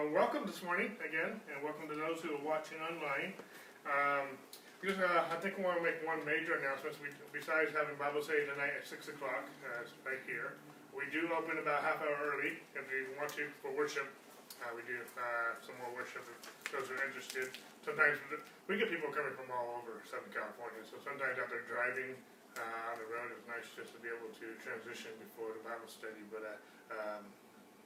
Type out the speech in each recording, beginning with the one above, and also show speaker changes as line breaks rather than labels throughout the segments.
well, welcome this morning again, and welcome to those who are watching online. Um, uh, I think we wanna make one major announcement, we, besides having Bible study tonight at six o'clock, uh, right here. We do open about half hour early, if you want to, for worship, uh, we do, uh, some more worship, if those are interested. Sometimes, we get people coming from all over Southern California, so sometimes out there driving, uh, on the road, it's nice just to be able to transition before the Bible study, but, uh, um,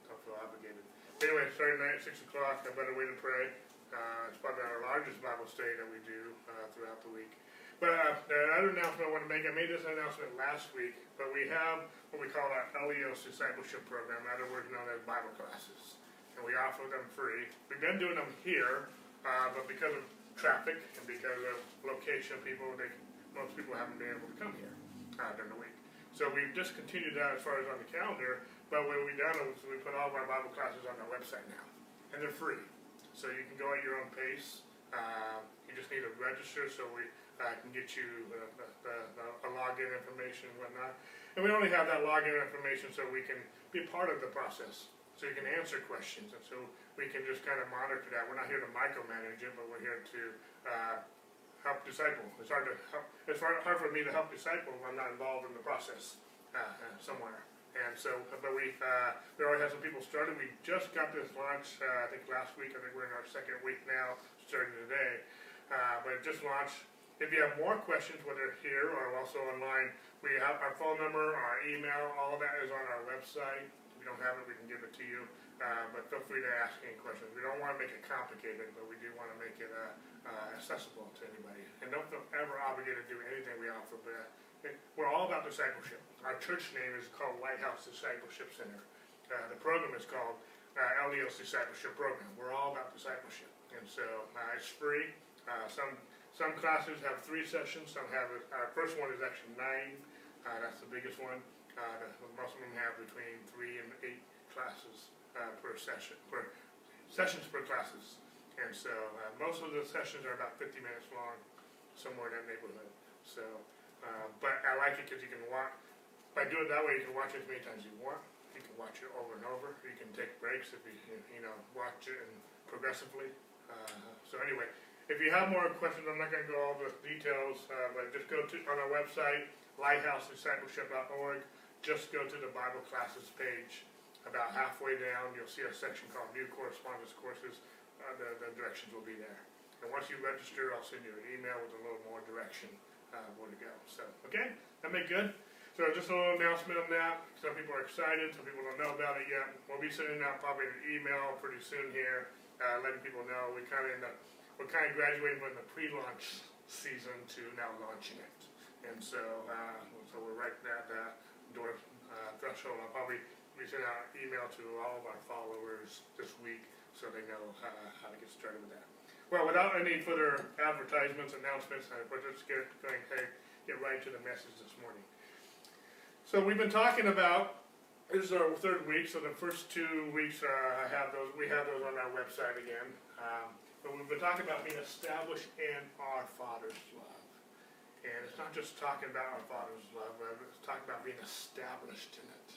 don't feel obligated. Anyway, starting tonight at six o'clock, a better way to pray. Uh, it's probably our largest Bible study that we do uh, throughout the week. But uh, the other announcement I want to make, I made this announcement last week, but we have what we call our LEOS discipleship program, in other words known as Bible classes. And we offer them free. We've been doing them here, uh, but because of traffic and because of location, people, they, most people haven't been able to come here uh, during the week. So we've discontinued that as far as on the calendar, but what we've done is we put all of our Bible classes on our website now, and they're free. So you can go at your own pace. Uh, you just need to register so we uh, can get you the, the login information and whatnot. And we only have that login information so we can be part of the process. So you can answer questions, and so we can just kind of monitor that. We're not here to micromanage it, but we're here to uh, help disciple. It's hard to help, it's hard, hard for me to help disciple if I'm not involved in the process uh, uh, somewhere. And so, but we, uh, we already had some people started. We just got this launched, uh, I think last week. I think we're in our second week now, starting today. Uh, but just launched. If you have more questions, whether here or also online, we have our phone number, our email, all of that is on our website. If you don't have it, we can give it to you. Uh, but feel free to ask any questions. We don't want to make it complicated, but we do want to make it uh, uh, accessible to anybody. And don't feel ever obligated to do anything we offer, but uh, we're all about discipleship. Our church name is called Lighthouse Discipleship Center. Uh, the program is called uh, LDS Discipleship Program. We're all about discipleship, and so uh, it's free. Uh, some some classes have three sessions. Some have our first one is actually nine. Uh, that's the biggest one. Uh, the, most of them have between three and eight classes uh, per session, per sessions per classes. And so uh, most of the sessions are about 50 minutes long, somewhere in that neighborhood. So, uh, but I like it because you can watch. By doing it that way, you can watch it as many times as you want. You can watch it over and over. You can take breaks if you you know watch it and progressively. Uh, so anyway, if you have more questions, I'm not going to go all the details, uh, but just go to on our website lighthousediscipleship.org. Just go to the Bible classes page. About halfway down, you'll see a section called New Correspondence Courses. Uh, the, the directions will be there. And once you register, I'll send you an email with a little more direction uh, where to go. So, okay, that make good? So just a little announcement on that. Some people are excited, some people don't know about it yet. We'll be sending out probably an email pretty soon here, uh, letting people know. We kind of we're kind of graduating from the pre-launch season to now launching it. And so, uh, so we're right at that door uh, threshold. I'll probably be sending out an email to all of our followers this week so they know uh, how to get started with that. Well, without any further advertisements, announcements, we're just get, going to get right to the message this morning. So we've been talking about, this is our third week, so the first two weeks, uh, I have those, we have those on our website again. Um, but we've been talking about being established in our Father's love. And it's not just talking about our Father's love, but it's talking about being established in it.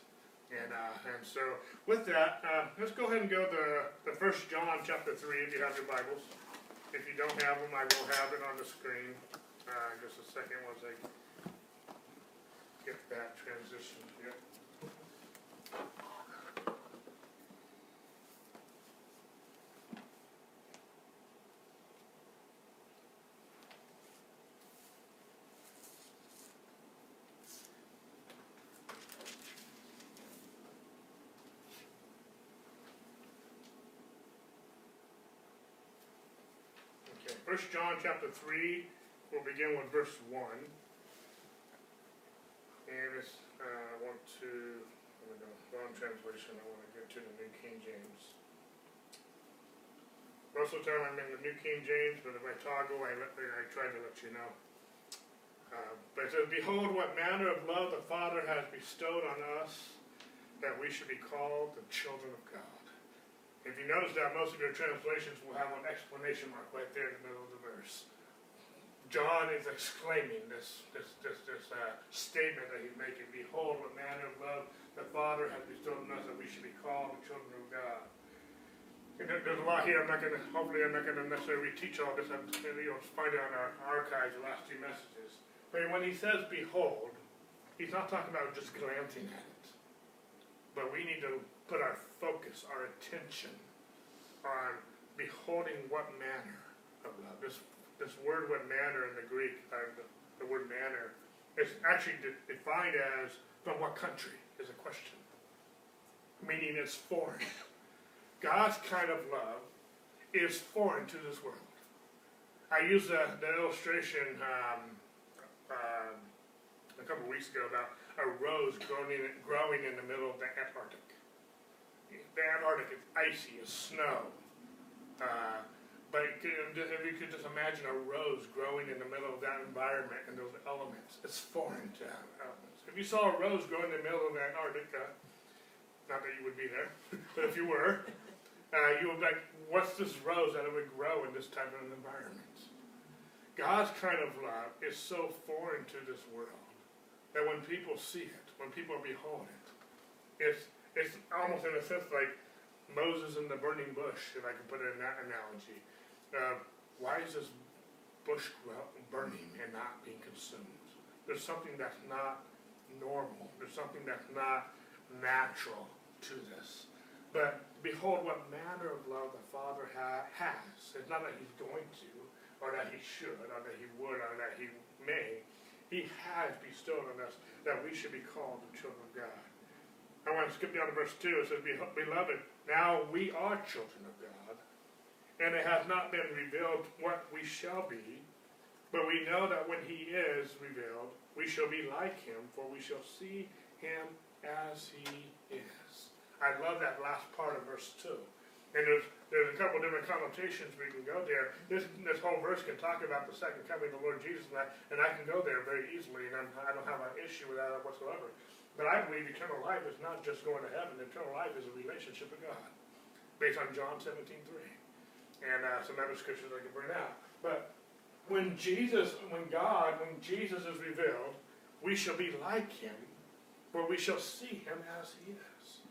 And, uh, and so with that, uh, let's go ahead and go to the first John chapter three, if you have your Bibles. If you don't have them, I will have it on the screen. Uh, just a second once I get that transition here. Okay, First John chapter three, we'll begin with verse one. And it's, uh, I want to, I'm gonna go wrong translation, I wanna get to the New King James. Most of the time I'm in the New King James, but if I toggle, I let, I try to let you know. Uh, but it says, Behold, what manner of love the Father has bestowed on us, that we should be called the children of God. If you notice that most of your translations will have an exclamation mark right there in the middle of the verse. John is exclaiming this this this, this uh, statement that he's making. Behold, what manner of love the Father has bestowed on us that we should be called the children of God. And the, there's a lot here, I'm not gonna, hopefully I'm not gonna necessarily teach all this, I'm, you know, find it on our archives, the last few messages. But when he says behold, he's not talking about just glancing at it. But we need to put our focus, our attention on beholding what manner of love. This, this word, what manner in the Greek, uh, the, the word manner, is actually de- defined as from what country is a question. Meaning it's foreign. God's kind of love is foreign to this world. I used the, the illustration um, um, a couple weeks ago about a rose growing in, growing in the middle of the Antarctic. The Antarctic is icy as snow. Uh, but if you could just imagine a rose growing in the middle of that environment and those elements, it's foreign to elements. If you saw a rose growing in the middle of Antarctica, not that you would be there, but if you were, uh, you would be like, what's this rose that it would grow in this type of an environment? God's kind of love is so foreign to this world that when people see it, when people behold it, it's it's almost in a sense like Moses in the burning bush, if I can put it in that analogy. Uh, why is this bush burning and not being consumed? There's something that's not normal. There's something that's not natural to this. But behold, what manner of love the Father ha- has. It's not that He's going to, or that He should, or that He would, or that He may. He has bestowed on us that we should be called the children of God. I want to skip down to verse 2. It says, Beloved, now we are children of God, and it has not been revealed what we shall be, but we know that when He is revealed, we shall be like Him, for we shall see Him as He is. I love that last part of verse 2. And there's, there's a couple different connotations we can go there. This, this whole verse can talk about the second coming of the Lord Jesus, and I, and I can go there very easily, and I'm, I don't have an issue with that whatsoever. But I believe eternal life is not just going to heaven. Eternal life is a relationship with God, based on John 17, 3. And uh, some other scriptures I can bring out. But when Jesus, when God, when Jesus is revealed, we shall be like him, for we shall see him as he is.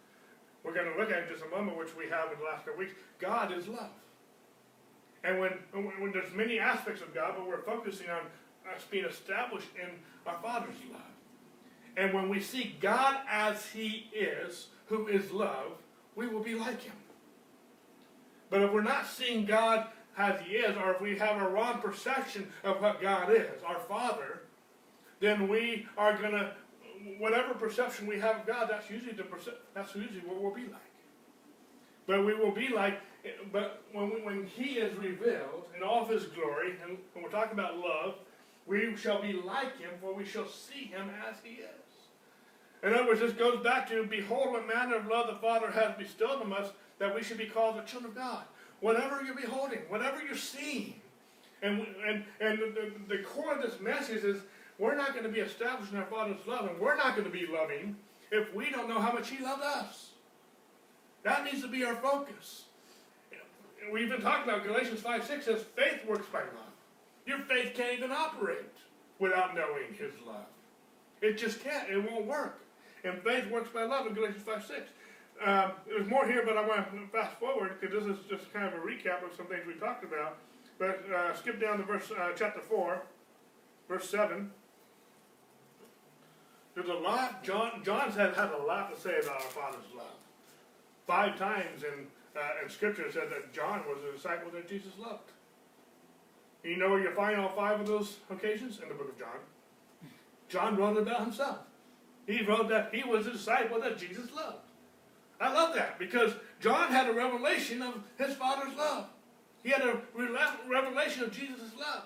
We're going to look at in just a moment, which we have in the last couple weeks. God is love. And when, when, there's many aspects of God, but we're focusing on us being established in our Father's love. And when we see God as He is, who is love, we will be like Him. But if we're not seeing God as He is, or if we have a wrong perception of what God is, our Father, then we are going to, whatever perception we have of God, that's usually the that's usually what we'll be like. But we will be like, but when, we, when He is revealed in all of His glory, and when we're talking about love, we shall be like Him, for we shall see Him as He is. In other words, this goes back to, behold what manner of love the Father has bestowed on us, that we should be called the children of God. Whatever you're beholding, whatever you're seeing. And, and, and the, the, core of this message is, we're not going to be established in our Father's love, and we're not going to be loving if we don't know how much He loved us. That needs to be our focus. We've been talking about Galatians 5 6 says faith works by love. Your faith can't even operate without knowing His love. It just can't. It won't work. And faith works by love in Galatians 5 6. Um, there's more here, but I want to fast forward because this is just kind of a recap of some things we talked about. But uh, skip down to verse uh, chapter 4, verse 7. There's a lot, John, John's had, had a lot to say about our Father's love. Five times in, uh, in Scripture said that John was a disciple that Jesus loved. You know where you find all five of those occasions? In the book of John. John wrote about himself. He wrote that he was a disciple that Jesus loved. I love that because John had a revelation of his Father's love. He had a revelation of Jesus' love.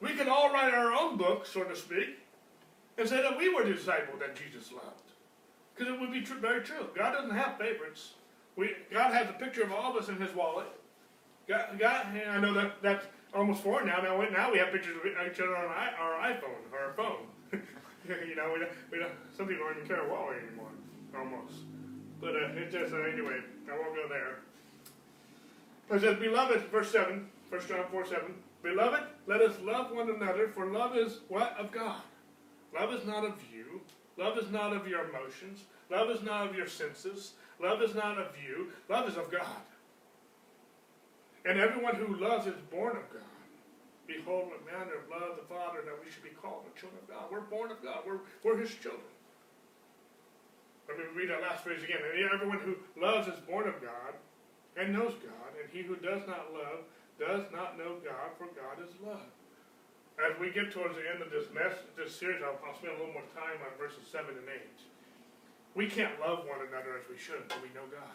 We could all write our own book, so to speak, and say that we were the disciple that Jesus loved. Because it would be tr- very true. God doesn't have favorites. We, God has a picture of all of us in His wallet. God, God I know that that's almost foreign now. Now, we- now we have pictures of each other on our, iPhone our phone. you know, we don't, we don't, some people don't even carry a wallet anymore, almost. But uh, it just, uh, anyway, I won't go there. It says, Beloved, verse 7, 1 John 4 7. Beloved, let us love one another, for love is what? Of God. Love is not of you. Love is not of your emotions. Love is not of your senses. Love is not of you. Love is of God. And everyone who loves is born of God. Behold, what manner of love the Father that we should be called the children of God. We're born of God. We're, we're His children. Let me read that last phrase again. And everyone who loves is born of God and knows God. And he who does not love does not know God, for God is love. As we get towards the end of this mess, this series, I'll, I'll spend a little more time on verses 7 and 8. We can't love one another as we should until we know God.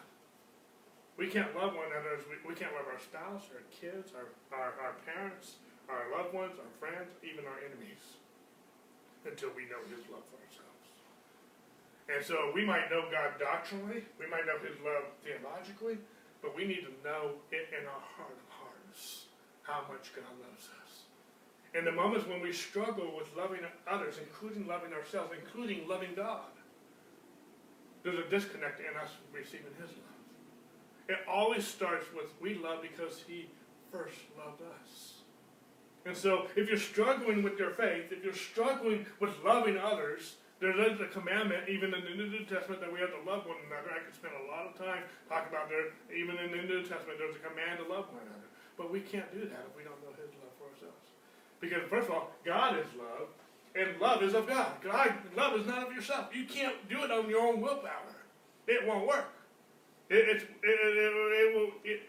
We can't love one another as we, we can't love our spouse, our kids, our, our, our parents, our loved ones, our friends, even our enemies, until we know His love for ourselves. And so we might know God doctrinally, we might know His love theologically, but we need to know it in our heart of hearts how much God loves us. In the moments when we struggle with loving others, including loving ourselves, including loving God, there's a disconnect in us receiving His love. It always starts with we love because He first loved us. And so, if you're struggling with your faith, if you're struggling with loving others, there is a commandment, even in the New Testament, that we have to love one another. I could spend a lot of time talking about there, even in the New Testament, there's a command to love one another. But we can't do that if we don't know His love for ourselves. Because, first of all, God is love, and love is of God. God love is not of yourself. You can't do it on your own willpower. It won't work. It, it, it, it, will. It,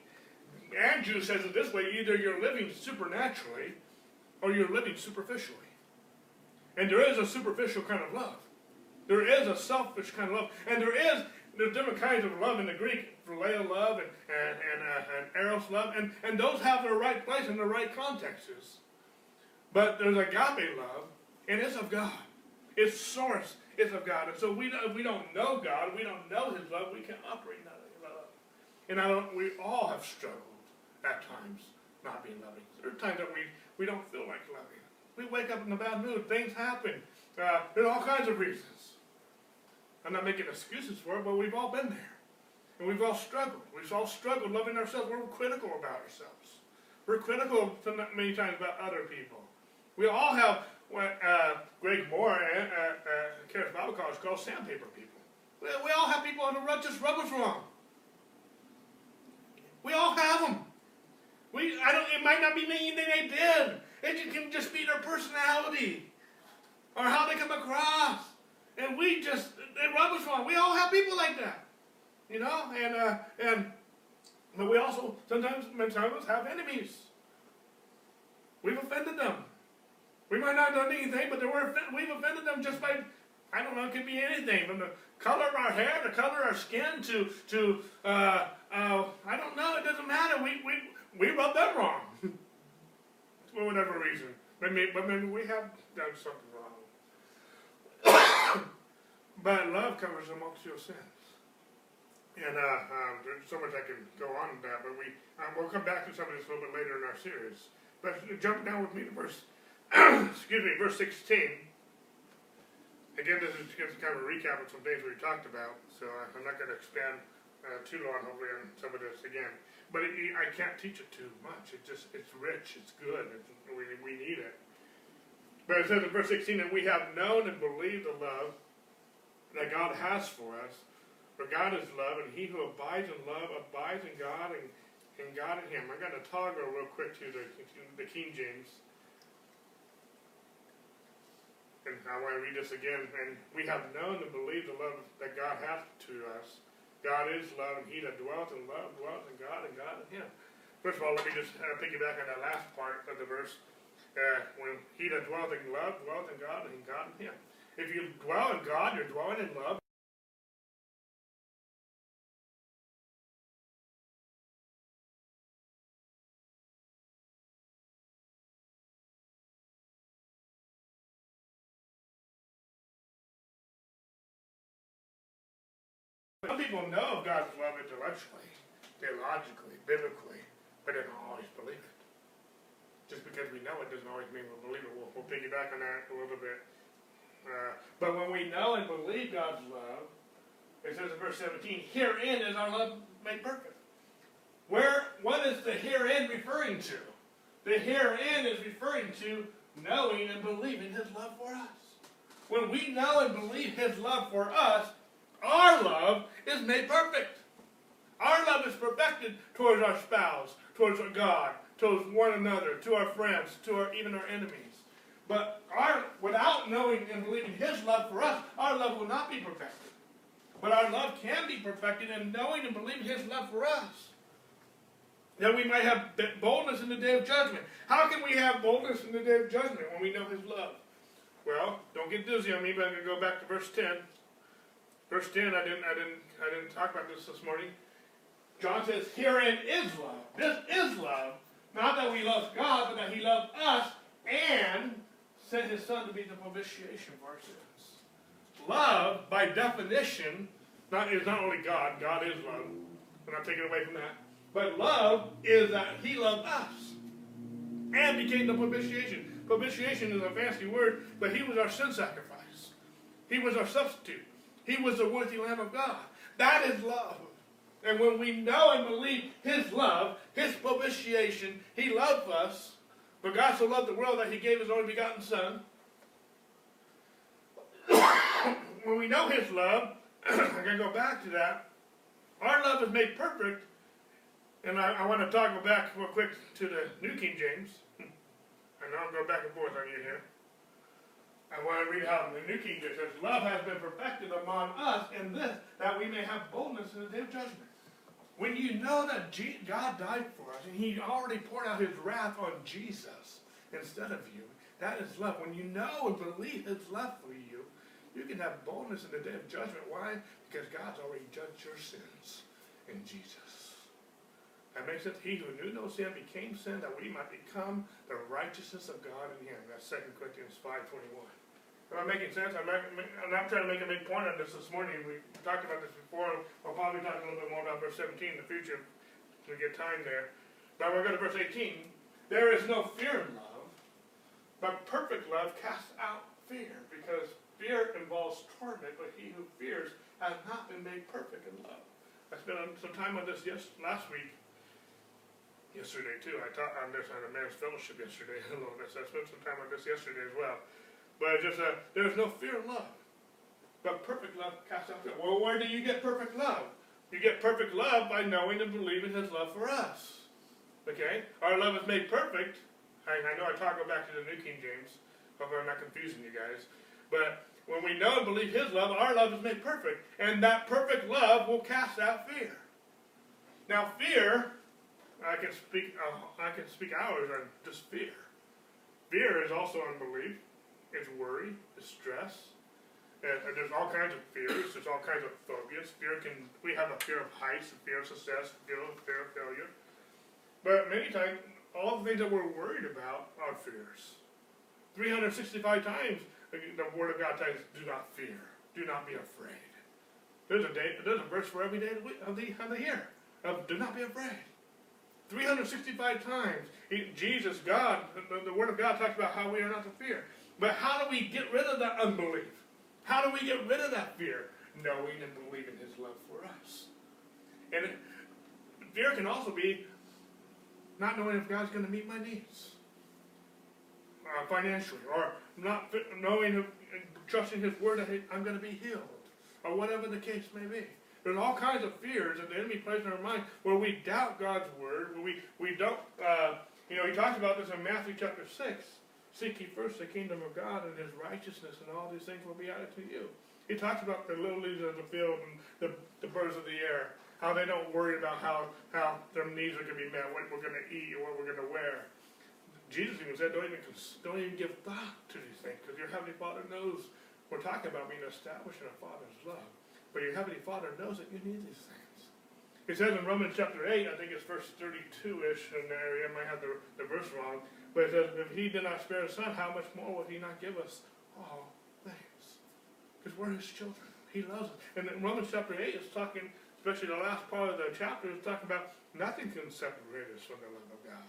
Andrew says it this way either you're living supernaturally or you're living superficially. And there is a superficial kind of love. There is a selfish kind of love. And there is there's different kinds of love in the Greek, phileo love and, and, and, uh, and eros love, and, and those have their right place in the right contexts. But there's agape love, and it's of God. Its source is of God. And so we, if we don't know God, we don't know His love, we can't operate in that love. And I don't, we all have struggled at times not being loving. There are times that we, we don't feel like loving. We wake up in a bad mood. Things happen. Uh, there's all kinds of reasons. I'm not making excuses for it, but we've all been there. And we've all struggled. We've all struggled loving ourselves. We're critical about ourselves. We're critical many times about other people. We all have what uh, Greg Mohr at uh, uh, Charis Bible College calls sandpaper people. We, we all have people on the rug just rub wrong. We all have them. We, I don't, it might not be anything they did. It can just be their personality or how they come across. And we just, rub us wrong. We all have people like that. You know? And, uh, and, but we also, sometimes, many have enemies. We've offended them. We might not have done anything, but we're, we've offended them just by, I don't know, it could be anything from the color of our hair, the color of our skin, to, to uh, uh, I don't know, it doesn't matter. We, we, we rub them wrong. for whatever reason. Maybe, but maybe we have done something wrong. but love covers a multitude of sins. And uh, um, there's so much I can go on that, but we um, we'll come back to some of this a little bit later in our series. But jump down with me to verse, excuse me, verse 16. Again, this is just kind of a recap of some things we talked about, so I'm not going to expand uh, too long, hopefully, on some of this again. But it, I can't teach it too much. It just it's rich, it's good, it's, we, we need it. But it says in verse 16 that we have known and believed the love that God has for us. For God is love, and he who abides in love abides in God and, and God in him. I'm going to toggle real quick to the, the King James. And I want to read this again. And we have known and believed the love that God hath to us. God is love, and he that dwells in love dwells in God, and God in him. First of all, let me just uh, piggyback on that last part of the verse. Uh, when he that dwells in love dwells in God, and God in him. If you dwell in God, you're dwelling in love. People know of God's love intellectually, theologically, biblically, but they don't always believe it. Just because we know it doesn't always mean we believe it. We'll, we'll piggyback on that a little bit. Uh, but when we know and believe God's love, it says in verse 17, herein is our love made perfect. Where, what is the herein referring to? The herein is referring to knowing and believing His love for us. When we know and believe His love for us, our love is made perfect. Our love is perfected towards our spouse, towards our God, towards one another, to our friends, to our, even our enemies. But our, without knowing and believing His love for us, our love will not be perfected. But our love can be perfected in knowing and believing His love for us. That we might have boldness in the day of judgment. How can we have boldness in the day of judgment when we know His love? Well, don't get dizzy on me, but I'm going to go back to verse 10. Verse 10, I didn't, I didn't, I didn't talk about this this morning. John says, Herein is love. This is love. Not that we love God, but that He loved us and sent His Son to be the propitiation for our sins. Love, by definition, not, is not only God. God is love. I'm not taking away from that. But love is that He loved us and became the propitiation. Propitiation is a fancy word, but He was our sin sacrifice. He was our substitute. He was the worthy Lamb of God. That is love. And when we know and believe His love, His propitiation, He loved us. But God so loved the world that He gave His only begotten Son. when we know His love, I'm going to go back to that. Our love is made perfect. And I, I want to toggle back real quick to the New King James. And I'll go back and forth on you here. I want to read how the New King James says, Love has been perfected among us in this, that we may have boldness in the day of judgment. When you know that God died for us and He already poured out His wrath on Jesus instead of you, that is love. When you know and believe His love for you, you can have boldness in the day of judgment. Why? Because God's already judged your sins in Jesus. That makes it he who knew no sin became sin that we might become the righteousness of God in him. That's 2 Corinthians 5.21. Am I making sense? I'm not, I'm trying to make a big point on this this morning. We talked about this before. We'll probably talk a little bit more about verse 17 in the future if we get time there. But we're going to verse 18. There is no fear in love, but perfect love casts out fear, because fear involves torment, but he who fears has not been made perfect in love. I spent some time on this yes, last week, yesterday too. I taught on this on a man's fellowship yesterday I spent some time on this yesterday as well. But it's just uh, there's no fear in love. But perfect love casts out fear. Well, where do you get perfect love? You get perfect love by knowing and believing His love for us. Okay? Our love is made perfect. I, I know I talk back to the New King James. Hope I'm not confusing you guys. But when we know and believe His love, our love is made perfect. And that perfect love will cast out fear. Now, fear, I can speak, uh, I can speak hours on just fear. Fear is also unbelief. It's worry, it's stress. And, and, there's all kinds of fears. There's all kinds of phobias. Fear can we have a fear of heights, a fear of success, fear of, fear of failure. But many times, all the things that we're worried about are fears. 365 times uh, the Word of God us, "Do not fear. Do not be afraid." There's a day. There's a verse for every day of the of the, year. Of, do not be afraid. 365 times, Jesus, God, the, the Word of God talks about how we are not to fear. But how do we get rid of that unbelief? How do we get rid of that fear? Knowing and believing His love for us. And fear can also be not knowing if God's going to meet my needs uh, financially, or not knowing, trusting His word that I'm going to be healed, or whatever the case may be. There's all kinds of fears that the enemy places in our mind where we doubt God's word, where we, we don't, uh, you know, he talks about this in Matthew chapter 6. Seek ye first the kingdom of God and his righteousness, and all these things will be added to you. He talks about the lilies of the field and the, the birds of the air, how they don't worry about how, how their needs are going to be met, what we're going to eat, or what we're going to wear. Jesus even said, don't even, don't even give thought to these things, because your Heavenly Father knows we're talking about being established in a Father's love. But your Heavenly Father knows that you need these things. He says in Romans chapter 8, I think it's verse 32-ish in the area, I might have the, the verse wrong, but it says, if he did not spare his son, how much more will he not give us all things? Because we're his children. He loves us. And in Romans chapter 8 is talking, especially the last part of the chapter, is talking about nothing can separate us from the love of God.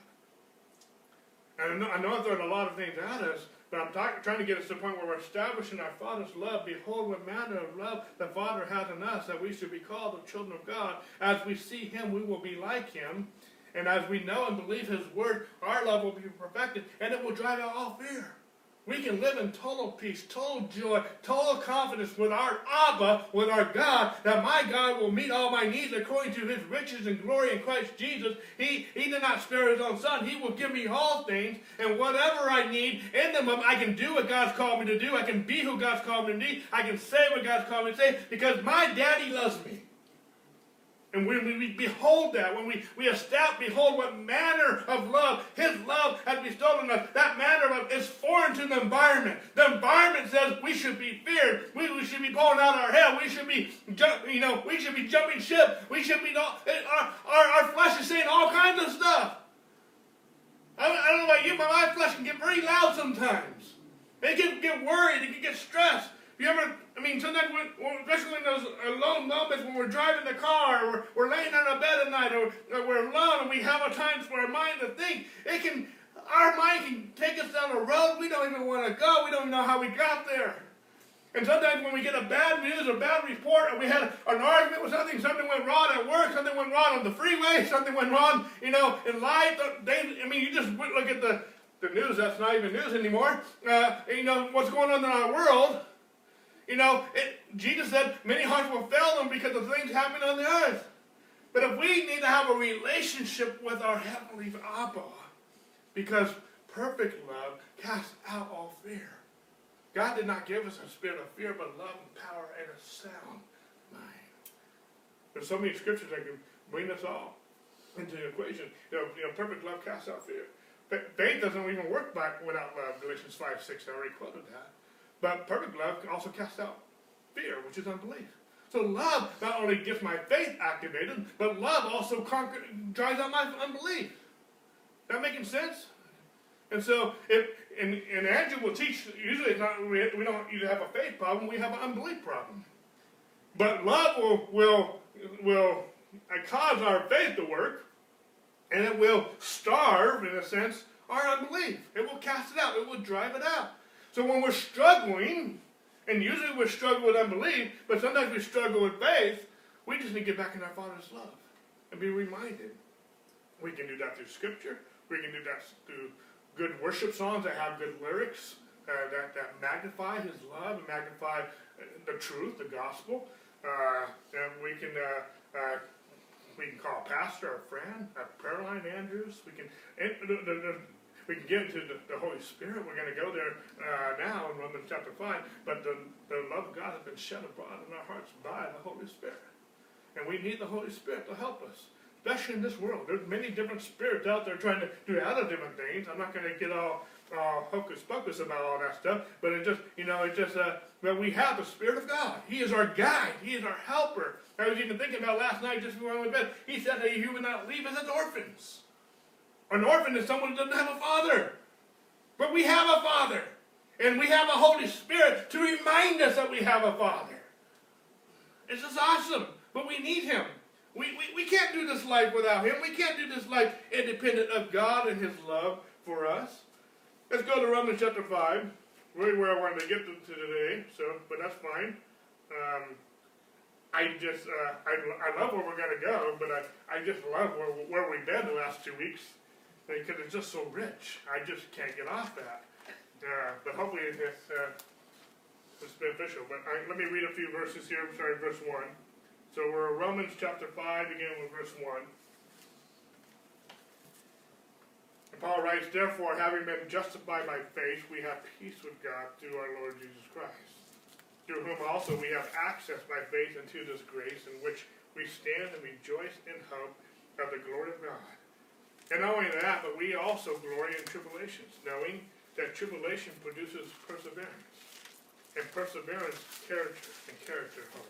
And I know, I I'm throwing a lot of things at us, but I'm talk, trying to get us to the point where we're establishing our Father's love. Behold, what manner of love the Father has in us, that we should be called the children of God. As we see Him, we will be like Him. And as we know and believe His word, our love will be perfected, and it will drive out all fear. We can live in total peace, total joy, total confidence with our Abba, with our God, that my God will meet all my needs according to his riches and glory in Christ Jesus. He, he did not spare his own son. He will give me all things, and whatever I need in the moment, I can do what God's called me to do. I can be who God's called me to be. I can say what God's called me to say because my daddy loves me. And when we behold that, when we, we establish, behold what manner of love His love has bestowed on us, that manner of love is foreign to the environment. The environment says we should be feared. We, we should be pulling out our hair. We should be, you know, we should be jumping ship. We should be, our, our, our flesh is saying all kinds of stuff. I, I don't know about you, but my flesh can get very loud sometimes. It can get worried. It can get stressed. You ever, I mean, sometimes, when, especially in those alone moments when we're driving the car, or we're, laying on a bed at night, or, or we're alone and we have a time for our mind to think, it can, our mind can take us down a road we don't even want to go. We don't even know how we got there. And sometimes when we get a bad news or bad report, or we had an argument with something, something went wrong at work, something went wrong on the freeway, something went wrong, you know, in life. They, I mean, you just look at the, the news, that's not even news anymore. Uh, you know, what's going on in our world. You know, it, Jesus said many hearts will fail them because of things happening on the earth. But if we need to have a relationship with our Heavenly Abba, because perfect love casts out all fear. God did not give us a spirit of fear, but love and power and a sound mind. There's so many scriptures that can bring us all into the equation. You know, you know perfect love casts out fear. But Faith doesn't even work without love. Galatians 5 6, I already quoted that. But perfect love also casts out fear, which is unbelief. So love not only gets my faith activated, but love also conquer, drives out my unbelief. That making sense? And so, if and, and Andrew will teach. Usually, it's not we, we don't either have a faith problem, we have an unbelief problem. But love will will will uh, cause our faith to work, and it will starve, in a sense, our unbelief. It will cast it out. It will drive it out. So when we're struggling, and usually we struggle with unbelief, but sometimes we struggle with faith, we just need to get back in our Father's love and be reminded. We can do that through Scripture. We can do that through good worship songs that have good lyrics, uh, that, that magnify His love and magnify uh, the truth, the gospel. Uh, and we can uh, uh, we can call a pastor, a friend, a prayer line, Andrews. We can. The, the, we can get into the, the Holy Spirit. We're going to go there uh, now in Romans chapter 5. But the, the love of God has been shed abroad in our hearts by the Holy Spirit. And we need the Holy Spirit to help us, especially in this world. There's many different spirits out there trying to do other different things. I'm not going to get all uh, hocus pocus about all that stuff, but it just, you know, it just, uh, we have the Spirit of God. He is our guide. He is our helper. I was even thinking about last night just before I went to bed. He said that he would not leave us as orphans. An orphan is someone who doesn't have a father. But we have a father. And we have a Holy Spirit to remind us that we have a father. This is awesome. But we need him. We, we, we can't do this life without him. We can't do this life independent of God and his love for us. Let's go to Romans chapter 5. Really where I wanted to get to today, so but that's fine. Um, I just uh, I, I love where we're to go, but I, I just love where, where we've been the last two weeks because it's just so rich. I just can't get off that. Uh, but hopefully it's, uh, it's beneficial. But let me read a few verses here. I'm sorry, verse 1. So we're in Romans chapter 5, beginning with verse 1. And Paul writes, Therefore, having been justified by faith, we have peace with God through our Lord Jesus Christ, through whom also we have access by faith into this grace in which we stand and rejoice in hope of the glory of God. And not only that, but we also glory in tribulations, knowing that tribulation produces perseverance, and perseverance, character, and character, hope.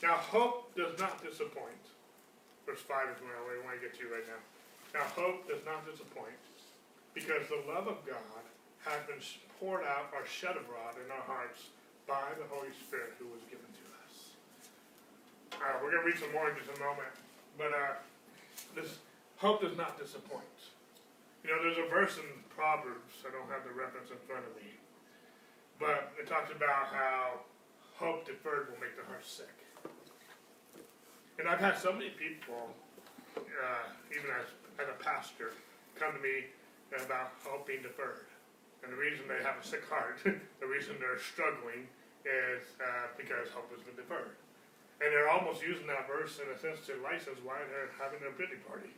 Now, hope does not disappoint. Verse 5 is where I want to get to right now. Now, hope does not disappoint, because the love of God has been poured out or shed abroad in our hearts by the Holy Spirit who was given to us. Uh, we're going to read some more in just a moment. But uh, this Hope does not disappoint. You know, there's a verse in Proverbs, I don't have the reference in front of me, but it talks about how hope deferred will make the heart sick. And I've had so many people, uh, even as, as a pastor, come to me about hope being deferred. And the reason they have a sick heart, the reason they're struggling, is uh, because hope has been deferred. And they're almost using that verse in a sense to license why they're having their pity party,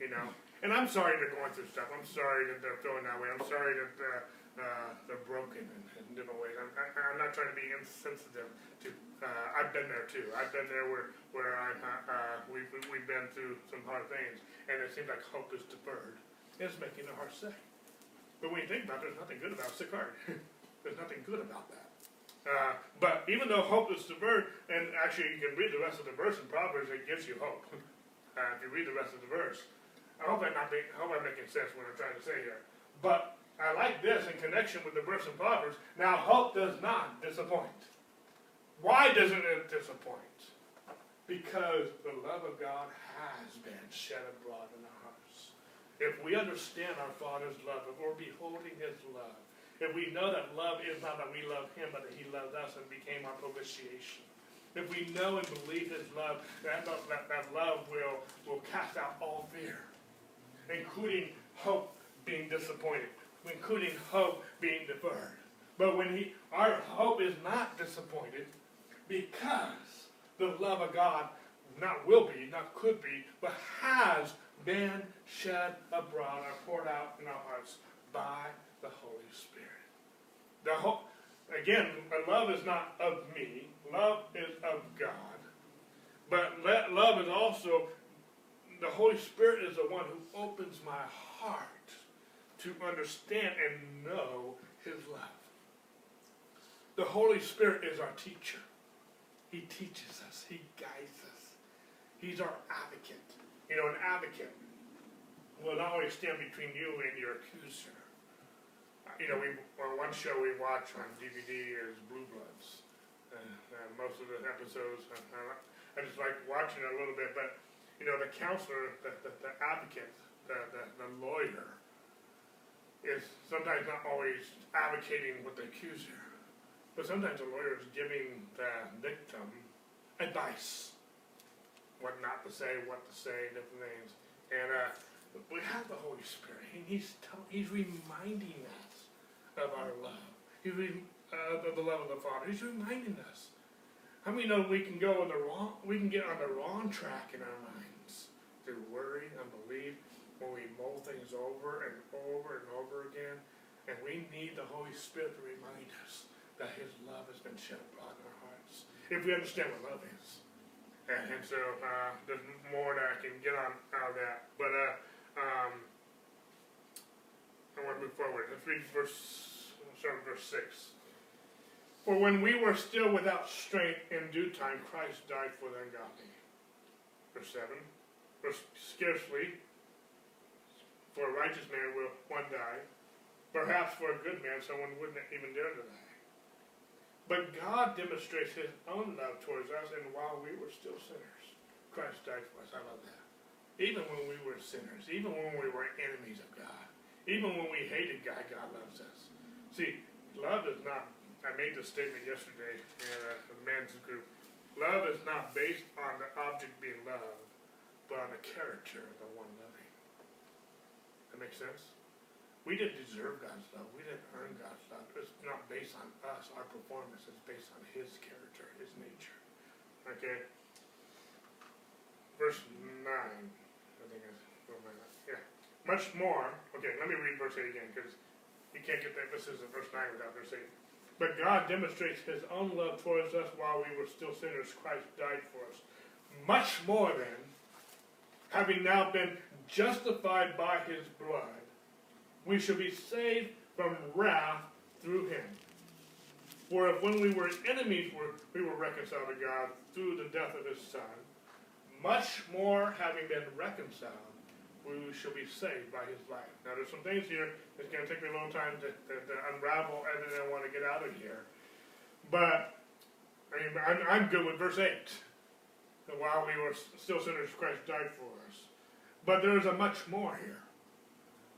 you know. And I'm sorry they're going through stuff. I'm sorry that they're feeling that way. I'm sorry that uh, uh, they're broken in, different ways. I'm, I, I'm not trying to be insensitive to. Uh, I've been there too. I've been there where where I uh, uh, we've we've been through some hard things, and it seems like hope is deferred. It's making the heart sick. But when you think about it, there's nothing good about a sick heart. there's nothing good about that. Uh, but even though hope is deferred, and actually you can read the rest of the verse in Proverbs, it gives you hope. Uh, if you read the rest of the verse, I hope I'm not I hope I'm making sense what I'm trying to say here. But I like this in connection with the verse in Proverbs. Now hope does not disappoint. Why doesn't it disappoint? Because the love of God has been shed abroad in our hearts. If we understand our Father's love, if we're beholding His love, if we know that love is not that we love Him, but that He loved us and became our propitiation. If we know and believe His love, that, that, that love will, will cast out all fear including hope being disappointed, including hope being deferred. But when he, our hope is not disappointed because the love of God not will be, not could be, but has been shed abroad or poured out in our hearts by the Holy Spirit. The hope, again, love is not of me, love is of God. But love is also the Holy Spirit is the one who opens my heart to understand and know His love. The Holy Spirit is our teacher. He teaches us, He guides us. He's our advocate. You know, an advocate will always stand between you and your accuser. You know, we well, one show we watch on DVD is Blue Bloods. Uh, uh, most of the episodes, uh, I just like watching it a little bit, but you know, the counselor, the, the, the advocate, the, the, the lawyer is sometimes not always advocating with the accuser, but sometimes the lawyer is giving the victim advice, what not to say, what to say, different things. And uh, we have the Holy Spirit, and He's He's reminding us of our love. He's re- uh, of the love of the Father. He's reminding us. How many know we can go on the wrong? We can get on the wrong track in our mind through worry and belief when we mull things over and over and over again. And we need the Holy Spirit to remind us that His love has been shed in our hearts. If we understand what love is. And, and so uh, there's more that I can get on out of that. But uh, um, I want to move forward. Let's read verse, start verse 6. For when we were still without strength, in due time Christ died for the ungodly. Verse 7 for scarcely for a righteous man will one die. Perhaps for a good man, someone wouldn't even dare to die. But God demonstrates his own love towards us, and while we were still sinners, Christ died for us. I love that. Even when we were sinners, even when we were enemies of God, even when we hated God, God loves us. See, love is not, I made this statement yesterday in a, men's group. Love is not based on the object being loved, but on the character of the one loving. That makes sense? We didn't deserve God's love. We didn't earn God's love. It's not based on us, our performance. It's based on His character, His nature. Okay? Verse 9. I think yeah. Much more. Okay, let me read verse 8 again because you can't get the emphasis of verse 9 without verse 8. But God demonstrates His own love towards us while we were still sinners. Christ died for us. Much more then having now been justified by his blood, we shall be saved from wrath through him. For if when we were enemies we were reconciled to God through the death of his Son, much more having been reconciled, we shall be saved by his life. Now there's some things here that's going to take me a long time to, to, to unravel everything I want to get out of here. But I mean, I'm, I'm good with verse 8 that while we were still sinners, Christ died for us. But there is a much more here.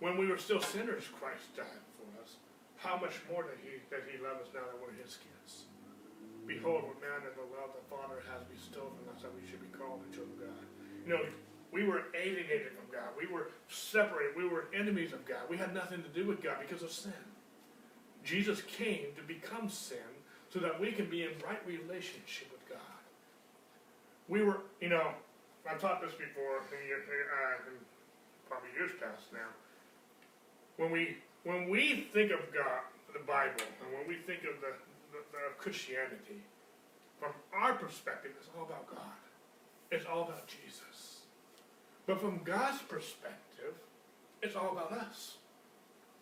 When we were still sinners, Christ died for us. How much more did he, that he love us now that we're his kids? Behold, what man of the love the Father has bestowed on us that we should be called the children of God. You know, we were alienated from God. We were separated. We were enemies of God. We had nothing to do with God because of sin. Jesus came to become sin so that we can be in right relationship. We were, you know, I've taught this before in, uh, probably years past now. When we when we think of God, the Bible, and when we think of the, the, the Christianity, from our perspective, it's all about God. It's all about Jesus. But from God's perspective, it's all about us.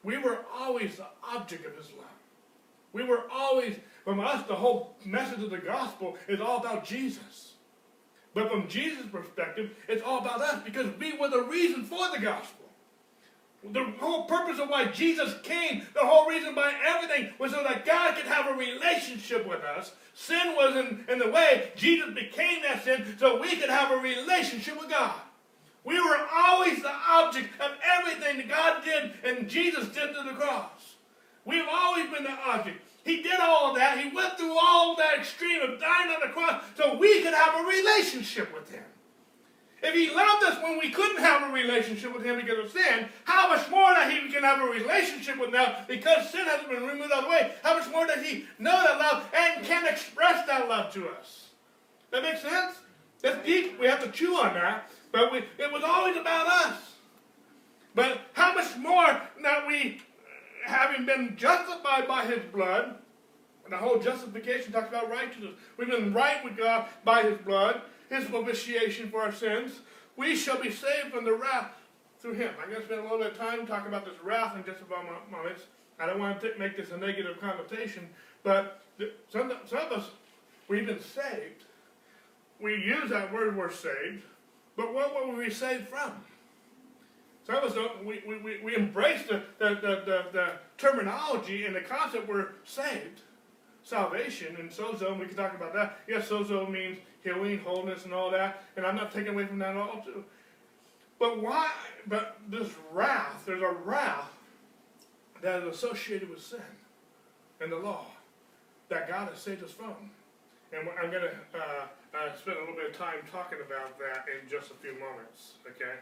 We were always the object of His love. We were always, from us, the whole message of the gospel is all about Jesus. But from Jesus' perspective, it's all about us because we were the reason for the gospel. The whole purpose of why Jesus came, the whole reason by everything, was so that God could have a relationship with us. Sin was in, in the way. Jesus became that sin so we could have a relationship with God. We were always the object of everything that God did and Jesus did to the cross. We've always been the object. He did all that. He went through all that extreme of dying on the cross so we could have a relationship with Him. If he loved us when we couldn't have a relationship with him because of sin, how much more that he can have a relationship with now because sin has been removed out of the way? How much more does he know that love and can express that love to us? That makes sense? That's deep. We have to chew on that. But we, it was always about us. But how much more that we, having been justified by his blood, and the whole justification talks about righteousness. We've been right with God by his blood his propitiation for our sins, we shall be saved from the wrath through him. I'm going to spend a little bit of time talking about this wrath in just a few moments. I don't want to make this a negative connotation, but some, some of us, we've been saved. We use that word, we're saved, but what were we saved from? We, we, we embrace the, the, the, the, terminology and the concept we're saved salvation and sozo, we can talk about that. Yes, sozo means healing, wholeness, and all that, and I'm not taking away from that at all too. But why? But this wrath, there's a wrath that is associated with sin and the law that God has saved us from. And I'm going to uh, uh, spend a little bit of time talking about that in just a few moments. Okay?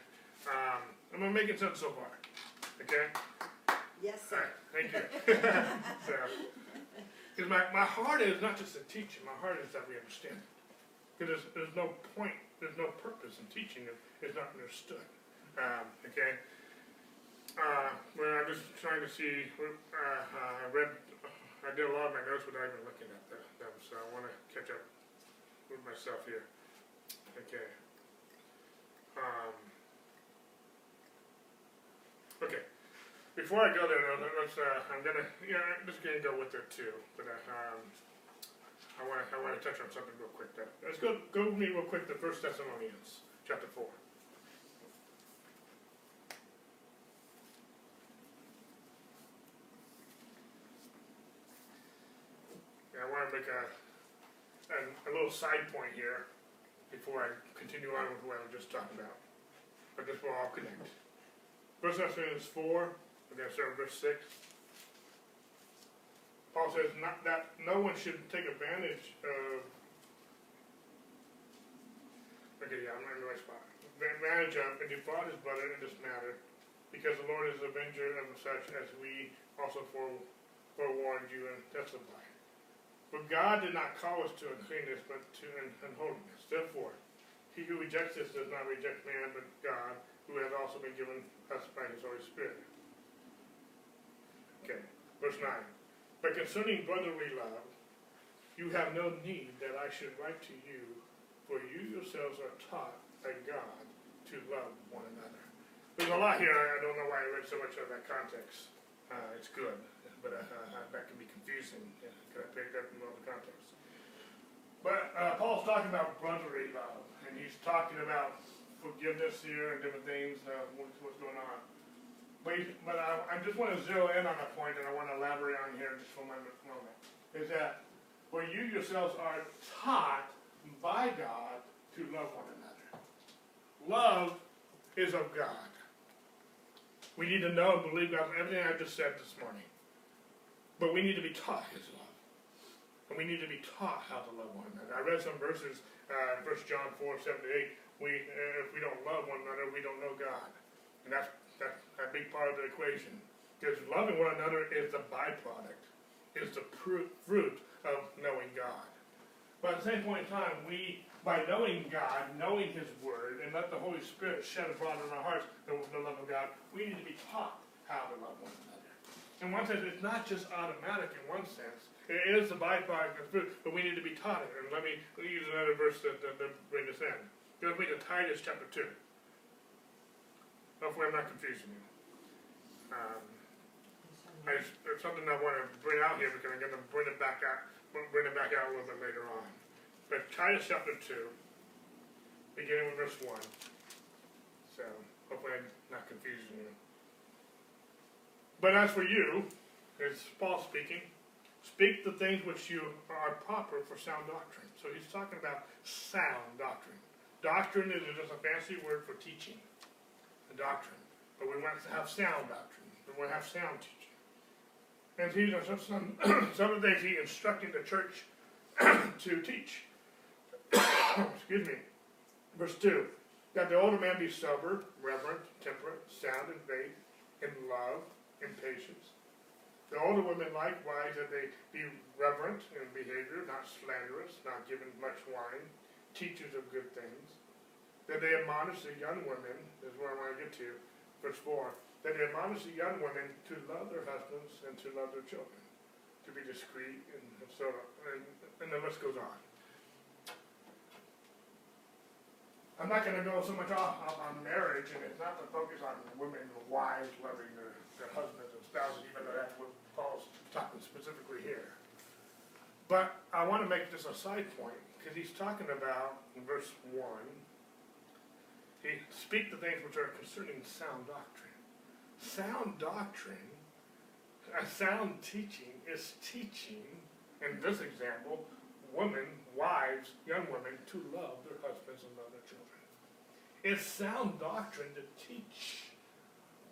Um, am I making sense so far? Okay?
Yes, sir.
Right, thank you. so, because my, my heart is not just to teach my heart is that we understand it. Because there's, there's no point, there's no purpose in teaching if it's not understood. Um, okay? Uh, well, I'm just trying to see, uh, uh, I read, I did a lot of my notes without even looking at them, so I want to catch up with myself here. Okay. Um, okay. Before I go there, though, let's, uh, I'm gonna, yeah, I'm just gonna go with it too, but, uh, um, I wanna, I wanna touch on something real quick. Let's go, go with me real quick to First Thessalonians, chapter four. Yeah, I wanna make a, a, a little side point here before I continue on with what I was just talking about. But this will all connect. First Thessalonians four, we're going to start verse 6. Paul says not that no one should take advantage of. Okay, yeah, I'm in the right spot. Advantage of and defraud his brother in this matter, because the Lord is avenger of such as we also forewarned you and testify. But God did not call us to uncleanness, but to unholiness. Therefore, he who rejects this does not reject man, but God, who has also been given us by his Holy Spirit. Okay, verse 9. But concerning brotherly love, you have no need that I should write to you, for you yourselves are taught by God to love one another. There's a lot here, I don't know why I read so much of that context. Uh, it's good, but uh, uh, that can be confusing because I picked up in other the context. But uh, Paul's talking about brotherly love, and he's talking about forgiveness here and different things, uh, what's, going on. But, but I, I just want to zero in on a point and I want to elaborate on here just for a moment. Is that where you yourselves are taught by God to love one another. Love is of God. We need to know and believe God everything I just said this morning. But we need to be taught His love. And we need to be taught how to love one another. I read some verses, uh, 1 John 4, 7 to 8. We, uh, if we don't love one another, we don't know God. And that's that's a big part of the equation. Because loving one another is the byproduct is the pru- fruit of knowing God. But at the same point in time, we, by knowing God, knowing His Word, and let the Holy Spirit shed abroad in our hearts the, the love of God, we need to be taught how to love one another. In one sense, it's not just automatic in one sense. It is the byproduct of fruit, but we need to be taught it. And let me use another verse to, to, to bring this in. Go with me to Titus chapter 2. Hopefully, I'm not confusing you. Um, I, something I want to bring out here because I'm going to bring it back out, bring it back out a little bit later on. But Titus chapter 2, beginning with verse 1. So, hopefully, I'm not confusing you. But as for you, it's Paul speaking, speak the things which you are proper for sound doctrine. So he's talking about sound doctrine. Doctrine is just a fancy word for teaching, a doctrine. But we want to have sound doctrine. and We want to have sound teaching. And are some, some, some of the things he instructed the church to teach. Excuse me. Verse 2 That the older man be sober, reverent, temperate, sound in faith, in love, in patience. The older women likewise, that they be reverent in behavior, not slanderous, not given much wine, teachers of good things. That they admonish the young women, this is where I want to get to, verse 4, that they admonish the young women to love their husbands and to love their children, to be discreet, and so and, and the list goes on. I'm not going to go so much off, on marriage, and it's not to focus on women, wives loving their, their husbands and spouses, even though that's what Paul's talking specifically here. But I want to make this a side point, because he's talking about, in verse 1, he speak the things which are concerning sound doctrine. Sound doctrine, a sound teaching, is teaching, in this example, women, wives, young women, to love their husbands and love their children. It's sound doctrine to teach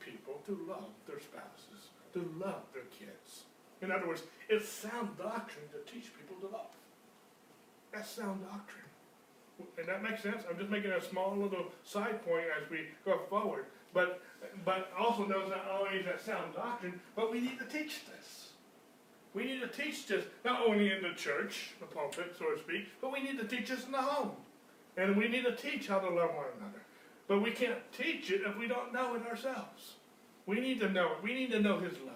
people to love their spouses, to love their kids. In other words, it's sound doctrine to teach people to love. That's sound doctrine. And that makes sense? I'm just making a small little side point as we go forward. But but also knows not only is that sound doctrine, but we need to teach this. We need to teach this not only in the church, the pulpit, so to speak, but we need to teach this in the home. And we need to teach how to love one another. But we can't teach it if we don't know it ourselves. We need to know it. We need to know His love.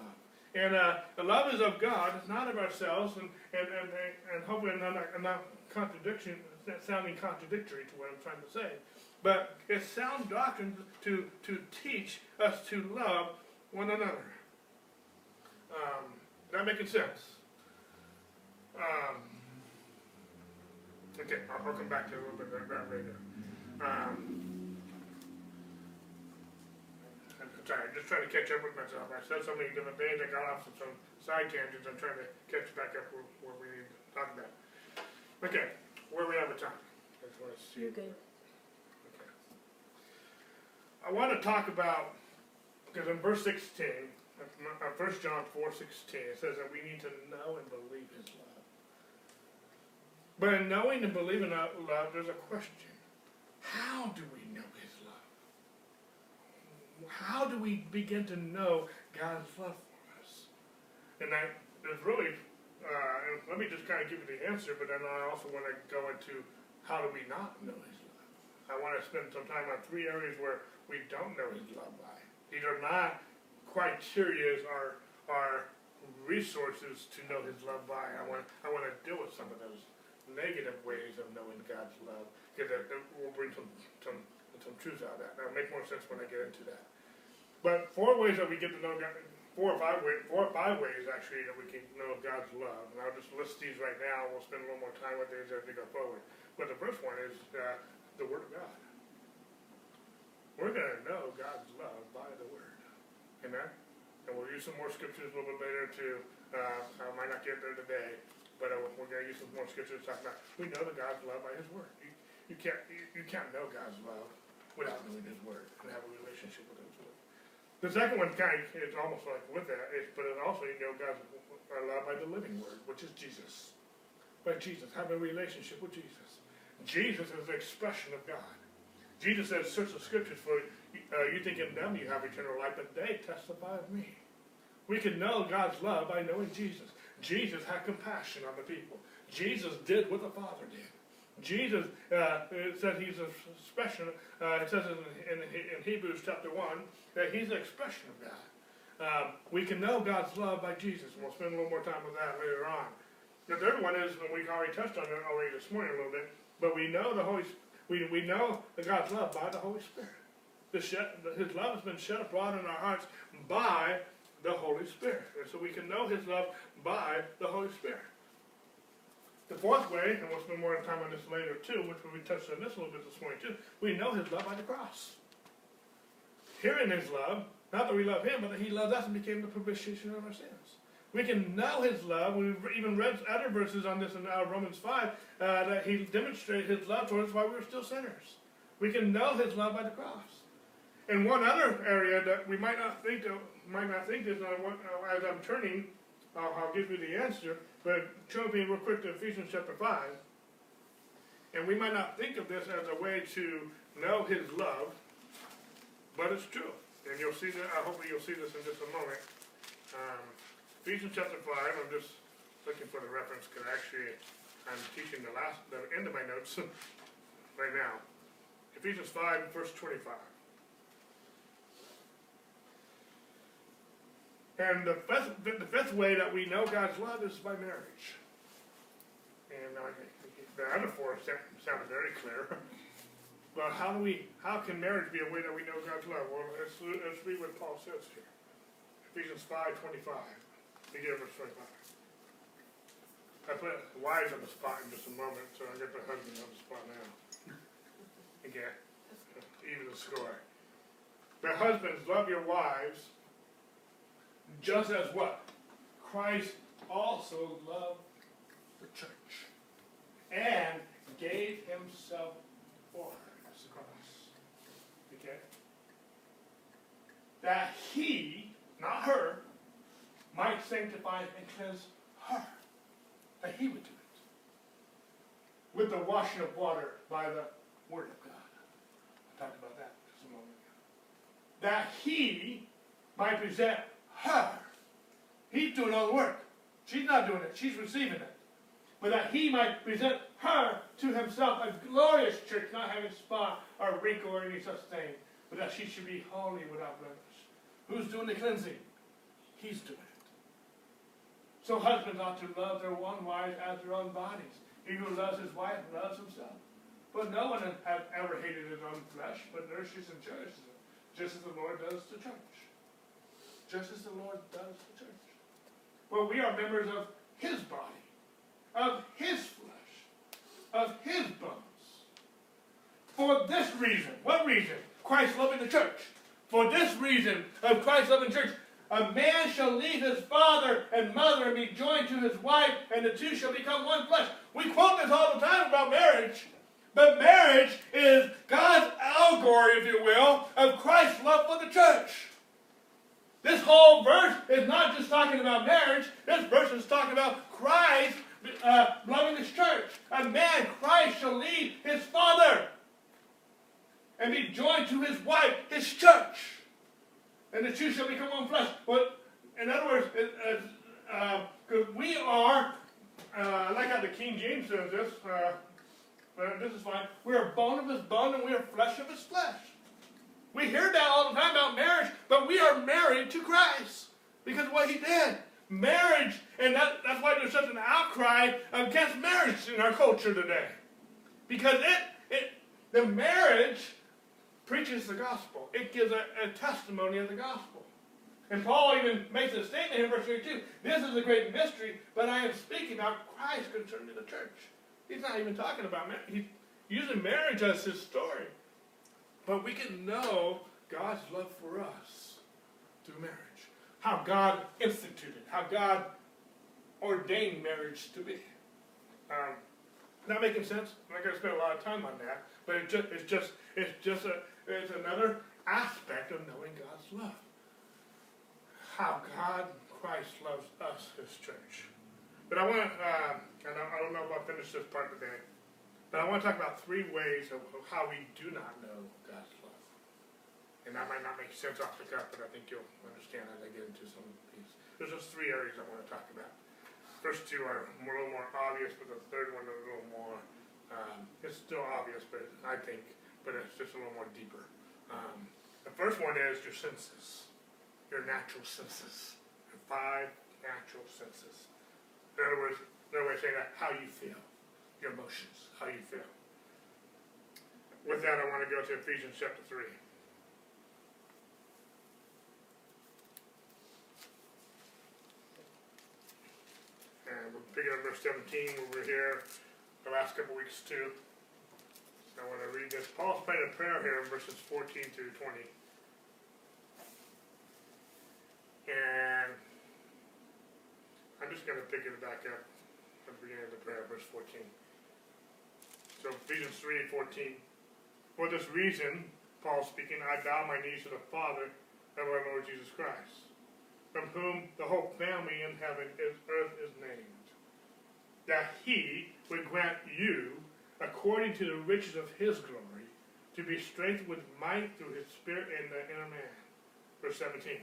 And uh, the love is of God, it's not of ourselves. And, and, and, and hopefully I'm not, I'm not contradiction, sounding contradictory to what I'm trying to say. But it's sound doctrine to, to teach us to love one another. Um, that making sense? Um, okay, I'll, I'll, come back to a little bit of that later. Um, I'm sorry, I'm just trying to catch up with myself. I said so many different things, I got off on some side tangents, I'm trying to catch back up where, where we need to talk about. Okay, where are we have the time? I just want to see.
You're good.
Okay. I want to talk about, because in verse 16, uh, 1 John 4 16, it says that we need to know and believe His love. But in knowing and believing that love, there's a question. How do we know His love? How do we begin to know God's love for us? And that is really, uh, and let me just kind of give you the answer, but then I also want to go into how do we not know His love? I want to spend some time on three areas where we don't know His love by. These are not criteria are are resources to know His love by. I want I want to deal with some of those negative ways of knowing God's love because that will bring some some some truth out of that. That'll make more sense when I get into that. But four ways that we get to know God, four or five ways, four or five ways actually that we can know God's love. And I'll just list these right now. We'll spend a little more time with these as we go forward. But the first one is uh, the Word of God. We're going to know God's love by the Word. Amen? And we'll use some more scriptures a little bit later to, uh, I might not get there today, but uh, we're going to use some more scriptures to talk about. We know that God's love by His Word. You, you can't you, you can't know God's love without knowing His Word and have a relationship with Word. The second one kind of is almost like with that, is, but it also you know God's allowed by the living Word, which is Jesus. By Jesus, have a relationship with Jesus. Jesus is the expression of God. Jesus says, search the scriptures for uh, you think in them you have eternal life, but they testify of me. We can know God's love by knowing Jesus. Jesus had compassion on the people. Jesus did what the Father did. Jesus uh, it said he's a expression. Uh, it says in, in, in, Hebrews chapter one that he's an expression of God. Um, we can know God's love by Jesus, and we'll spend a little more time with that later on. The third one is, and we already touched on it already this morning a little bit, but we know the Holy, we we know God's love by the Holy Spirit. The shed, his love has been shed abroad in our hearts by the Holy Spirit, and so we can know His love by the Holy Spirit. The fourth way, and we'll spend more time on this later too, which we touched on this a little bit this morning too, we know his love by the cross. Hearing his love, not that we love him, but that he loved us and became the propitiation of our sins. We can know his love. We've even read other verses on this in uh, Romans 5 uh, that he demonstrated his love towards us while we were still sinners. We can know his love by the cross. And one other area that we might not think of, might not think is uh, as I'm turning, I'll give you the answer. But turn me real quick to Ephesians chapter 5. And we might not think of this as a way to know his love, but it's true. And you'll see that, I hope you'll see this in just a moment. Um, Ephesians chapter 5, I'm just looking for the reference because actually I'm teaching the last, the end of my notes right now. Ephesians 5, verse 25. And the fifth, the fifth way that we know God's love is by marriage. And the other four sound very clear. But how do we, how can marriage be a way that we know God's love? Well, let's, let's read what Paul says here. Ephesians 5, 25. Begin verse 25. I put wives on the spot in just a moment, so I get the husband on the spot now. Again, even the score. The husbands, love your wives just as what? Christ also loved the church and gave himself for her. That's the cross. Okay? That he, not her, might sanctify and cleanse her. That he would do it. With the washing of water by the word of God. I talked about that just a moment ago. That he might present her. He's doing all the work. She's not doing it. She's receiving it. But that he might present her to himself a glorious church, not having spot or wrinkle or any such thing, but that she should be holy without blemish. Who's doing the cleansing? He's doing it. So husbands ought to love their one wife as their own bodies. He who loves his wife loves himself. But no one has ever hated his own flesh, but nourishes and cherishes it, just as the Lord does the church just as the Lord does the church. Well, we are members of His body, of His flesh, of His bones. For this reason, what reason? Christ loving the church. For this reason of Christ loving church, a man shall leave his father and mother and be joined to his wife, and the two shall become one flesh. We quote this all the time about marriage. But marriage is God's allegory, if you will, of Christ's love for the church. This whole verse is not just talking about marriage. This verse is talking about Christ uh, loving his church. A man, Christ, shall leave his father and be joined to his wife, his church. And the two shall become one flesh. But in other words, because uh, we are, uh, I like how the King James says this, uh, but this is fine. We are bone of his bone and we are flesh of his flesh. We hear that all the time about marriage, but we are married to Christ because of what he did. Marriage, and that, that's why there's such an outcry against marriage in our culture today. Because it, it the marriage preaches the gospel. It gives a, a testimony of the gospel. And Paul even makes a statement in verse 32. This is a great mystery, but I am speaking about Christ concerning the church. He's not even talking about marriage. He's using marriage as his story. But we can know God's love for us through marriage. How God instituted, how God ordained marriage to be. Um, not making sense? I'm not going to spend a lot of time on that, but it just, it's just it's just a it's another aspect of knowing God's love. How God Christ loves us, His church. But I want to, uh, and I, I don't know if I'll finish this part today. But I want to talk about three ways of, how we do not know God's love. And that might not make sense off the cuff, but I think you'll understand as I get into some of these. There's just three areas I want to talk about. first two are a little more obvious, but the third one is a little more, um, it's still obvious, but I think, but it's just a little more deeper. Um, the first one is your senses, your natural senses, your five natural senses. In other words, another way of saying that, how you feel, your emotions, how you feel. With that, I want to go to Ephesians chapter three. And we're picking up verse seventeen, we were here the last couple weeks too. So I want to read this. Paul's praying a prayer here in verses fourteen through twenty. And I'm just gonna pick it back up at the beginning of the prayer, verse fourteen. So Ephesians three fourteen. For this reason, Paul speaking, I bow my knees to the Father of our Lord Jesus Christ, from whom the whole family in heaven is earth is named, that he would grant you, according to the riches of his glory, to be strengthened with might through his spirit in the inner man. Verse 17.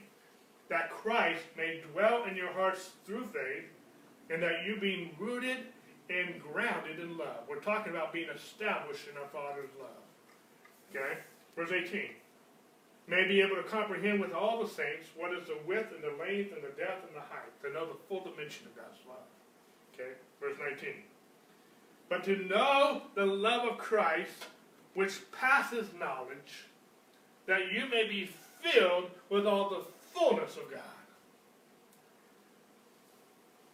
That Christ may dwell in your hearts through faith, and that you being rooted and grounded in love. We're talking about being established in our Father's love. Okay? Verse 18. May be able to comprehend with all the saints what is the width and the length and the depth and the height, to know the full dimension of God's love. Okay? Verse 19. But to know the love of Christ, which passes knowledge, that you may be filled with all the fullness of God.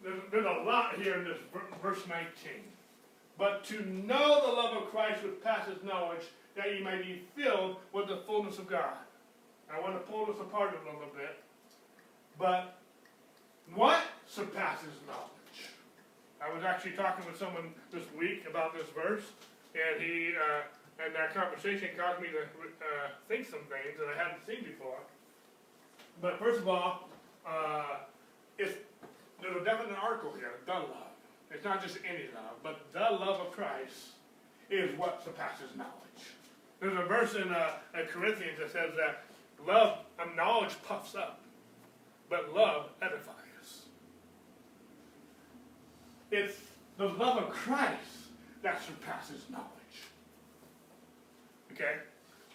There's, there's a lot here in this verse 19. But to know the love of Christ which passes knowledge, that you may be filled with the fullness of God. I want to pull this apart a little bit. But what surpasses knowledge? I was actually talking with someone this week about this verse, and he, uh, and that conversation caused me to uh, think some things that I hadn't seen before. But first of all, uh, it's, there's a definite article here, the love. It's not just any love, but the love of Christ is what surpasses knowledge. There's a verse in, uh, Corinthians that says that love, um, knowledge puffs up, but love edifies. It's the love of Christ that surpasses knowledge. Okay?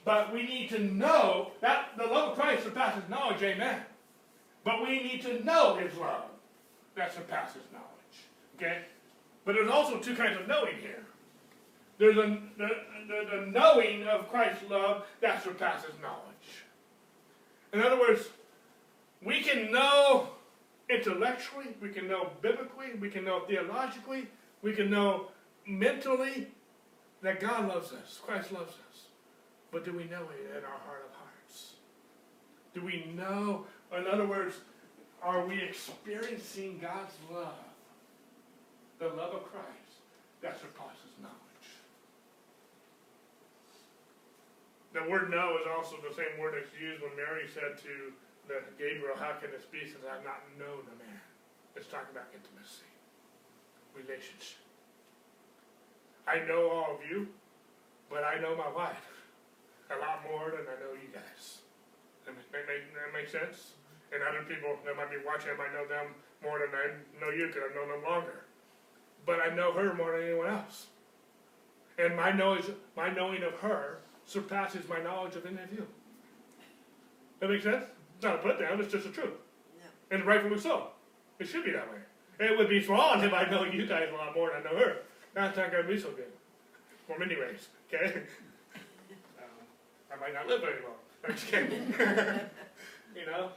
But we need to know that the love of Christ surpasses knowledge, amen. But we need to know his love that surpasses knowledge. Okay? But there's also two kinds of knowing here. There's a, the, the, the knowing of Christ's love that surpasses knowledge. In other words, we can know intellectually, we can know biblically, we can know theologically, we can know mentally that God loves us, Christ loves us. But do we know it in our heart of hearts? Do we know, in other words, are we experiencing God's love? The love of Christ that surpasses knowledge. The word know is also the same word that's used when Mary said to the Gabriel, How can this be since I've not known a man? It's talking about intimacy, relationship. I know all of you, but I know my wife a lot more than I know you guys. That make, make, that make sense? And other people that might be watching, I might know them more than I know you because I've known them longer. But I know her more than anyone else. And my knowledge, my knowing of her surpasses my knowledge of any of you. That makes sense? It's not a put down, it's just the truth.
No.
And rightfully so. It should be that way. It would be wrong if I know you guys a lot more than I know her. That's not going to be so good. For many ways, okay? um, I might not live very long. I'm just kidding. you know?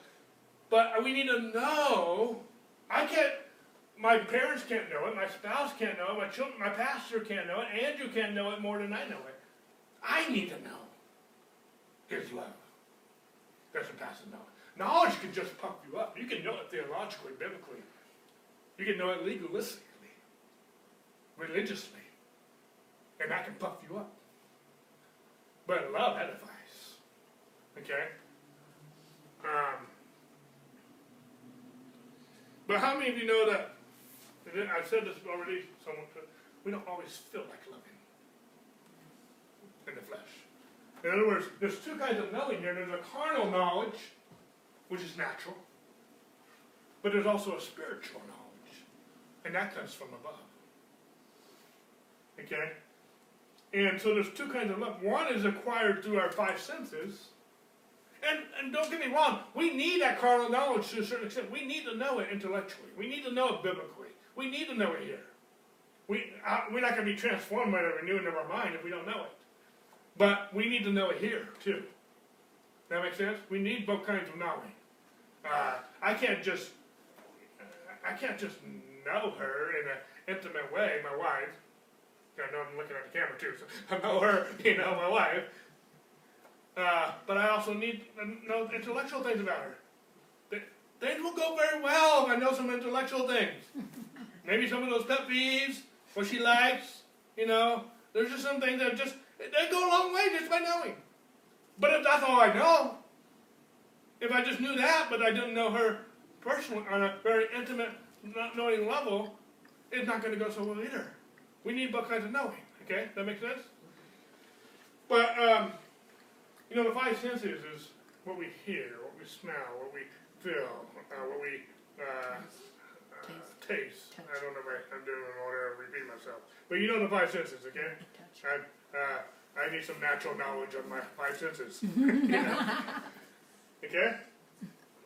But we need to know. I can't, my parents can't know it, my spouse can't know it, my children, my pastor can't know it, Andrew can't know it more than I know it. I need to know His love. That surpasses knowledge. Knowledge can just pump you up. You can know it theologically, biblically. You can know it legalistically, religiously. And that can puff you up. But love edifies. Okay? Um, but how many of you know that, I've said this already, someone, we don't always feel like loving in the flesh. In other words, there's two kinds of knowing here. There's a carnal knowledge, which is natural, but there's also a spiritual knowledge, And that comes from above. Okay? And so there's two kinds of love. One is acquired through our five senses. And, and don't get me wrong, we need that carnal knowledge to a certain extent. We need to know it intellectually. We need to know it biblically. We need to know it here. We, uh, we're not going to be transformed by the renewing of our mind if we don't know it. But we need to know it here, too. That makes sense? We need both kinds of knowing. Uh, I can't just, I can't just know her in an intimate way, my wife. I know I'm looking at the camera too, so I know her, you know, my wife. Uh, but I also need to know intellectual things about her. Things will go very well if I know some intellectual things. Maybe some of those pet peeves, what she likes, you know. There's just some things that just, they go a long way just by knowing. But if that's all I know, if I just knew that, but I didn't know her personally on a very intimate, not knowing level, it's not going to go so well either. We need both kinds of knowing. Okay, that makes sense. But um, you know, the five senses is what we hear, what we smell, what we feel, uh, what we uh, uh, taste. I don't know if I, am doing order to repeat myself, but you know the five senses. Okay, I, uh, I need some natural knowledge of my five senses. okay,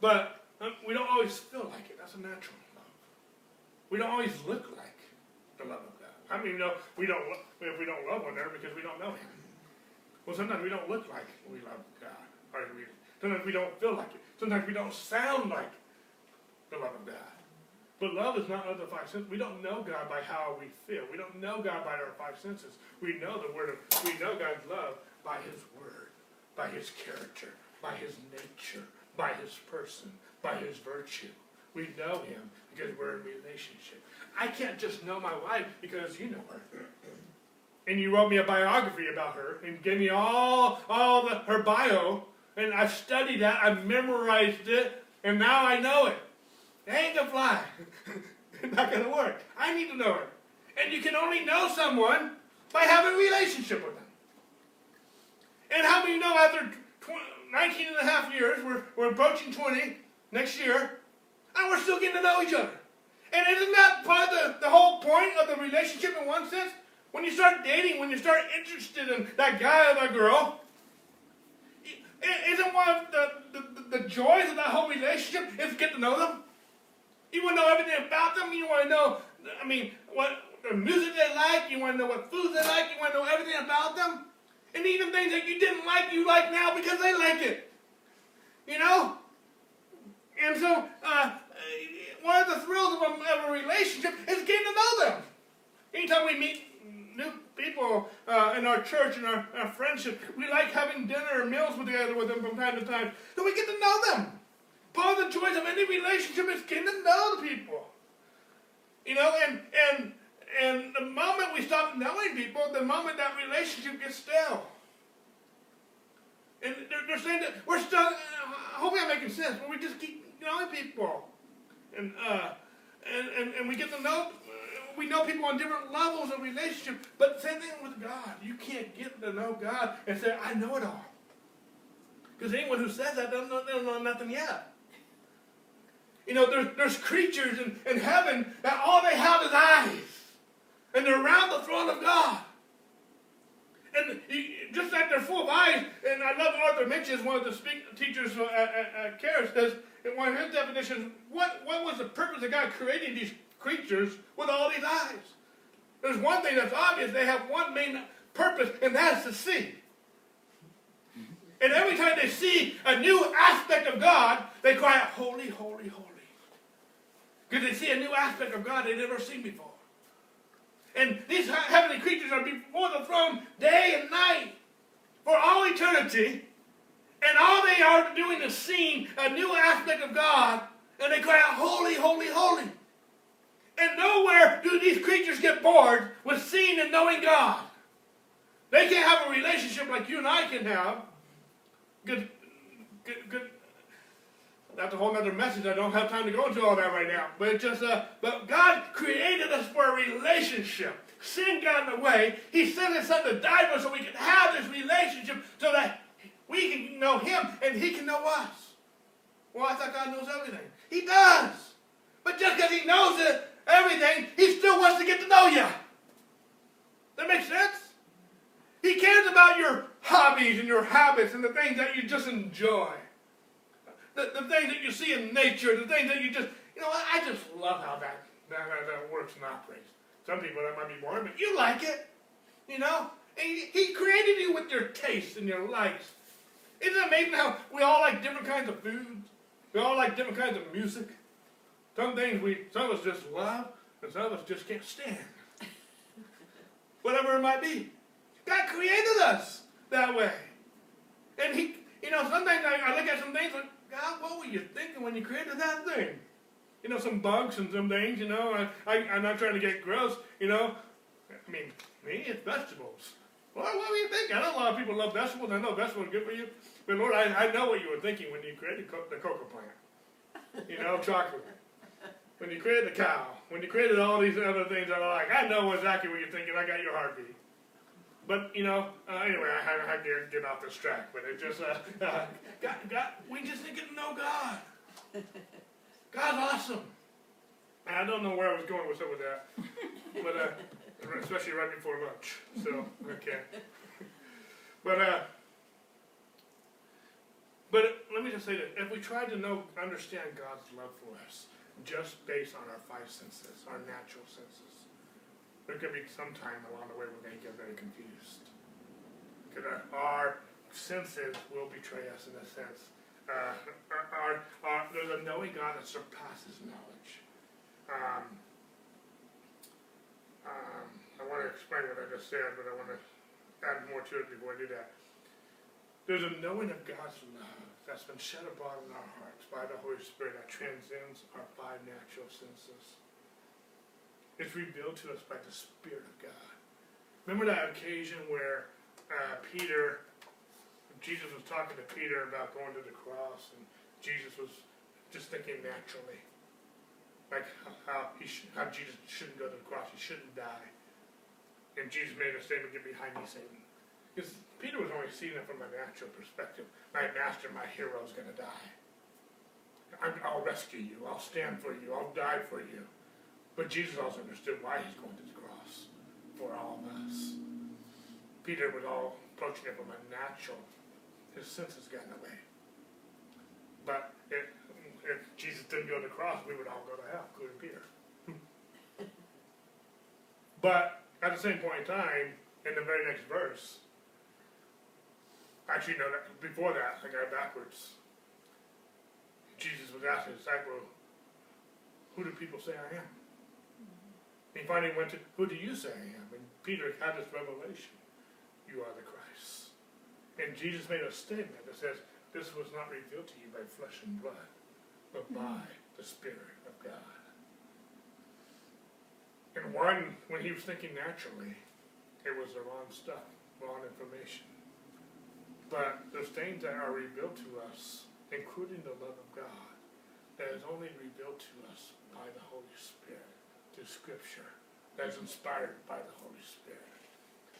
but um, we don't always feel like it. That's a natural love. We don't always look like the love of God. I mean, no, we don't. If we don't love one another because we don't know Him. Well, sometimes we don't look like we love God. Or we, sometimes we don't feel like it. Sometimes we don't sound like the love of God. But love is not of the five senses. We don't know God by how we feel. We don't know God by our five senses. We know the word of. We know God's love by His word, by His character, by His nature, by His person, by His virtue. We know Him because we're in relationship. I can't just know my wife because you know her. And you wrote me a biography about her and gave me all, all the, her bio. And I've studied that, I've memorized it, and now I know it. It ain't gonna fly. it's not gonna work. I need to know her. And you can only know someone by having a relationship with them. And how many know after 19 and a half years, we're, we're approaching 20 next year, and we're still getting to know each other? And isn't that part of the, the whole point of the relationship in one sense? When you start dating, when you start interested in that guy or that girl, isn't one of the, the, the joys of that whole relationship is to get to know them? You want to know everything about them. You want to know, I mean, what the music they like. You want to know what foods they like. You want to know everything about them. And even things that you didn't like, you like now because they like it. You know? And so, uh, one of the thrills of a, of a relationship is getting to know them. Anytime we meet new people uh, in our church and our, our, friendship, we like having dinner meals together with them from time to time. So we get to know them. Part of the joys of any relationship is getting to know the people. You know, and and and the moment we stop knowing people, the moment that relationship gets stale. And they're, they're saying that we're still, hopefully I'm making sense, but we just keep knowing people and, uh, and, and, and we get to know, we know people on different levels of relationship, but same thing with God. You can't get to know God and say, I know it all. Because anyone who says that doesn't know, don't know nothing yet. You know, there's, there's creatures in, in heaven that all they have is eyes. And they're around the throne of God. And just like they're full of eyes, and I love Arthur Meintjes, one of the speak, teachers at, at, at Charis, says, in one of his definitions, what, what was the purpose of God creating these creatures with all these eyes? There's one thing that's obvious. They have one main purpose, and that's to see. And every time they see a new aspect of God, they cry out, Holy, holy, holy. Because they see a new aspect of God they've never seen before. And these heavenly creatures are before the throne day and night for all eternity. And all they are doing is seeing a new aspect of God. And they cry out, Holy, holy, holy. And nowhere do these creatures get bored with seeing and knowing God. They can't have a relationship like you and I can have. Good, good, good. That's a whole other message. I don't have time to go into all that right now. But just, uh, but God created us for a relationship. Sin got in the way. He sent his son to die for us so we can have this relationship so that we can know him and he can know us. Well, I thought God knows everything. He does. But just because he knows it everything, he still wants to get to know you. That makes sense? He cares about your hobbies and your habits and the things that you just enjoy. The, the things that you see in nature, the things that you just, you know, I just love how that, that, that, that works and operates. Some people that might be boring, but you like it. You know? He, he created you with your tastes and your likes. Isn't it amazing how we all like different kinds of foods? We all like different kinds of music. Some things we, some of us just love, and some of us just can't stand. Whatever it might be. God created us that way. And He, you know, sometimes I, I look at some things like, God, what were you thinking when you created that thing? You know, some bugs and some things, you know. I, I, I'm not trying to get gross, you know. I mean, me, it's vegetables. What were you thinking? I know a lot of people love vegetables. I know vegetables are good for you. But Lord, I, I know what you were thinking when you created co- the cocoa plant. You know, chocolate. When you created the cow. When you created all these other things that are like, I know exactly what you're thinking. I got your heartbeat. But you know, uh, anyway, I had, to get off this track. But it just, uh, uh, God, God, we just need to know God. God's awesome. And I don't know where I was going with some of that, but uh, especially right before lunch. So okay. But uh, but let me just say that if we try to know, understand God's love for us, just based on our five senses, our natural senses, there could be some time along the way we're going to get very confused. Because our, senses will betray us in a sense. Uh, our, our, our, there's a knowing God that surpasses knowledge. Um, um, I want to explain what I just said, but I want to add more to it before I do that. There's a knowing of God's love that's been shed abroad in our hearts by the Holy Spirit that transcends our five natural senses. It's revealed to us by the Spirit of God. Remember that occasion where uh, Peter, Jesus was talking to Peter about going to the cross, and Jesus was just thinking naturally, like how he how Jesus shouldn't go to the cross, he shouldn't die. And Jesus made a statement, "Get behind me, Satan," because Peter was only seeing it from a natural perspective. My master, my hero, is going to die. I'm, I'll rescue you. I'll stand for you. I'll die for you. But Jesus also understood why he's going to the cross for all of us. Peter was all approaching it from a natural. His senses got in the way. But if, if Jesus didn't go to the cross, we would all go to hell, including Peter. but at the same point in time, in the very next verse, actually, no, that, before that, I got it backwards. Jesus was asking his disciple, Who do people say I am? He finally went to, Who do you say I am? And Peter had this revelation You are the Christ. And Jesus made a statement that says, This was not revealed to you by flesh and blood, but mm-hmm. by the Spirit of God. And one, when he was thinking naturally, it was the wrong stuff, wrong information. But there's things that are revealed to us, including the love of God, that is only revealed to us by the Holy Spirit through Scripture, that's inspired by the Holy Spirit.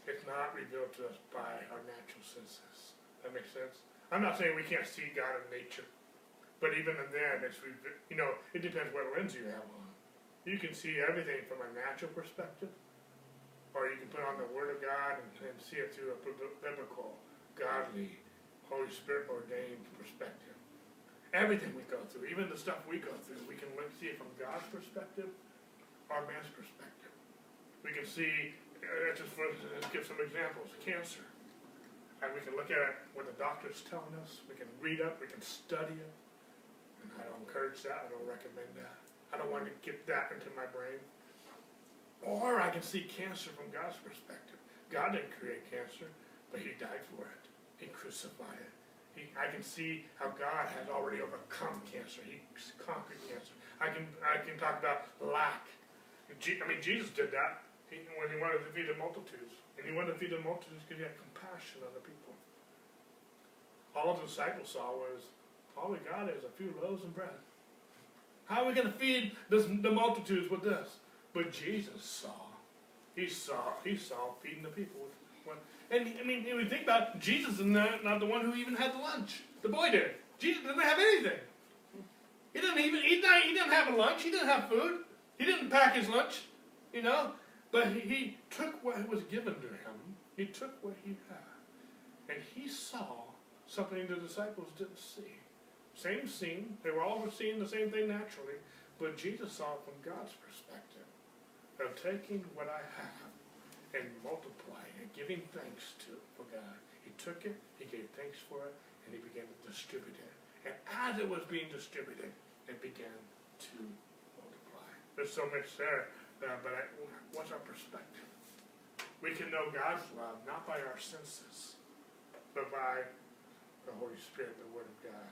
It's not revealed to us by our natural senses. That makes sense? I'm not saying we can't see God in nature, but even in that, it's you know it depends what lens you have on. You can see everything from a natural perspective, or you can put on the Word of God and, and see it through a bib- biblical, godly, Holy Spirit ordained perspective. Everything we go through, even the stuff we go through, we can look, see it from God's perspective or man's perspective. We can see, uh, just for let's give some examples, cancer. And we can look at what the doctor's telling us. We can read up, we can study it. And I don't encourage that, I don't recommend that. I don't want to get that into my brain. Or I can see cancer from God's perspective. God didn't create cancer, but He died for it. He crucified it. He, I can see how God has already overcome cancer. He conquered cancer. I can I can talk about lack. I mean, Jesus did that he, when he wanted to feed the multitudes, and he wanted to feed the multitudes because he had compassion on the people. All the disciples saw was all we got is a few loaves and bread. How are we going to feed this, the multitudes with this? But Jesus saw. He saw. He saw feeding the people with. And I mean, when you think about it, Jesus is not, not the one who even had the lunch. The boy did. Jesus didn't have anything. He didn't even. He didn't, he didn't have a lunch. He didn't have food. He didn't pack his lunch, you know, but he, he took what was given to him. He took what he had. And he saw something the disciples didn't see. Same scene. They were all seeing the same thing naturally, but Jesus saw it from God's perspective of taking what I have and multiplying giving thanks to for God. He took it, he gave thanks for it, and he began to distribute it. And as it was being distributed, it began to multiply. There's so much there, uh, but I, what's our perspective? We can know God's love not by our senses, but by the Holy Spirit, the Word of God.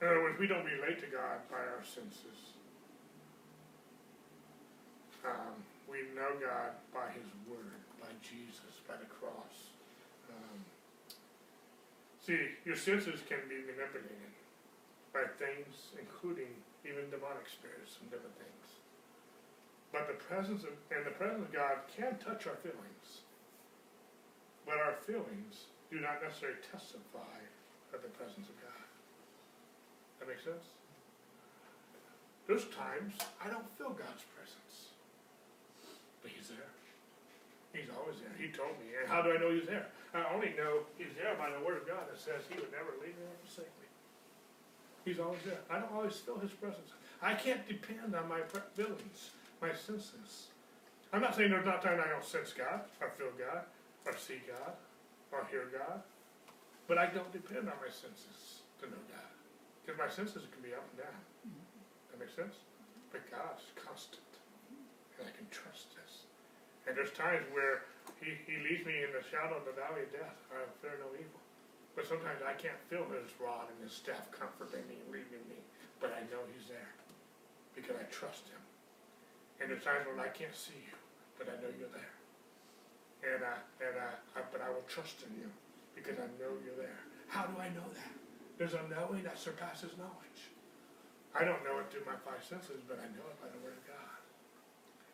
In other words, we don't relate to God by our senses. Um, we know God by His Word, Jesus, by the cross. Um, see, your senses can be manipulated by things, including even demonic spirits and different things. But the presence of and the presence of God can touch our feelings. But our feelings do not necessarily testify of the presence of God. That makes sense? There's times I don't feel God's presence. But He's there. He's always there. He told me. How do I know He's there? I only know He's there by the Word of God that says He would never leave me or forsake me. He's always there. I don't always feel His presence. I can't depend on my feelings, my senses. I'm not saying there's not times I don't sense God, or feel God, or see God, or hear God, but I don't depend on my senses to know God. Because my senses can be up and down. That makes sense? But God's constant. And I can trust. And there's times where he, he leads me in the shadow of the valley of death. I fear no evil. But sometimes I can't feel his rod and his staff comforting me and leading me. But I know he's there. Because I trust him. And there's times when I can't see you, but I know you're there. And, uh, and uh, I, but I will trust in you because I know you're there. How do I know that? There's a knowing that surpasses knowledge. I don't know it through my five senses, but I know it by the Word of God.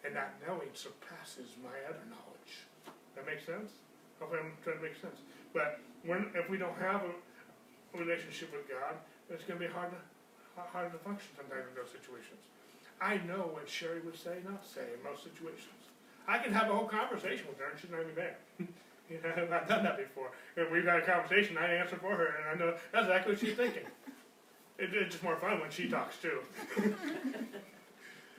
And that knowing surpasses my other knowledge. That makes sense? Hopefully I'm trying to make sense. But when if we don't have a relationship with God, it's going to be hard to hard to function sometimes in those situations. I know what Sherry would say, not say in most situations. I can have a whole conversation with her and she's not even there. you know, I've done that before. And we've had a conversation, I answer for her, and I know that's exactly what she's thinking. It, it's just more fun when she talks too.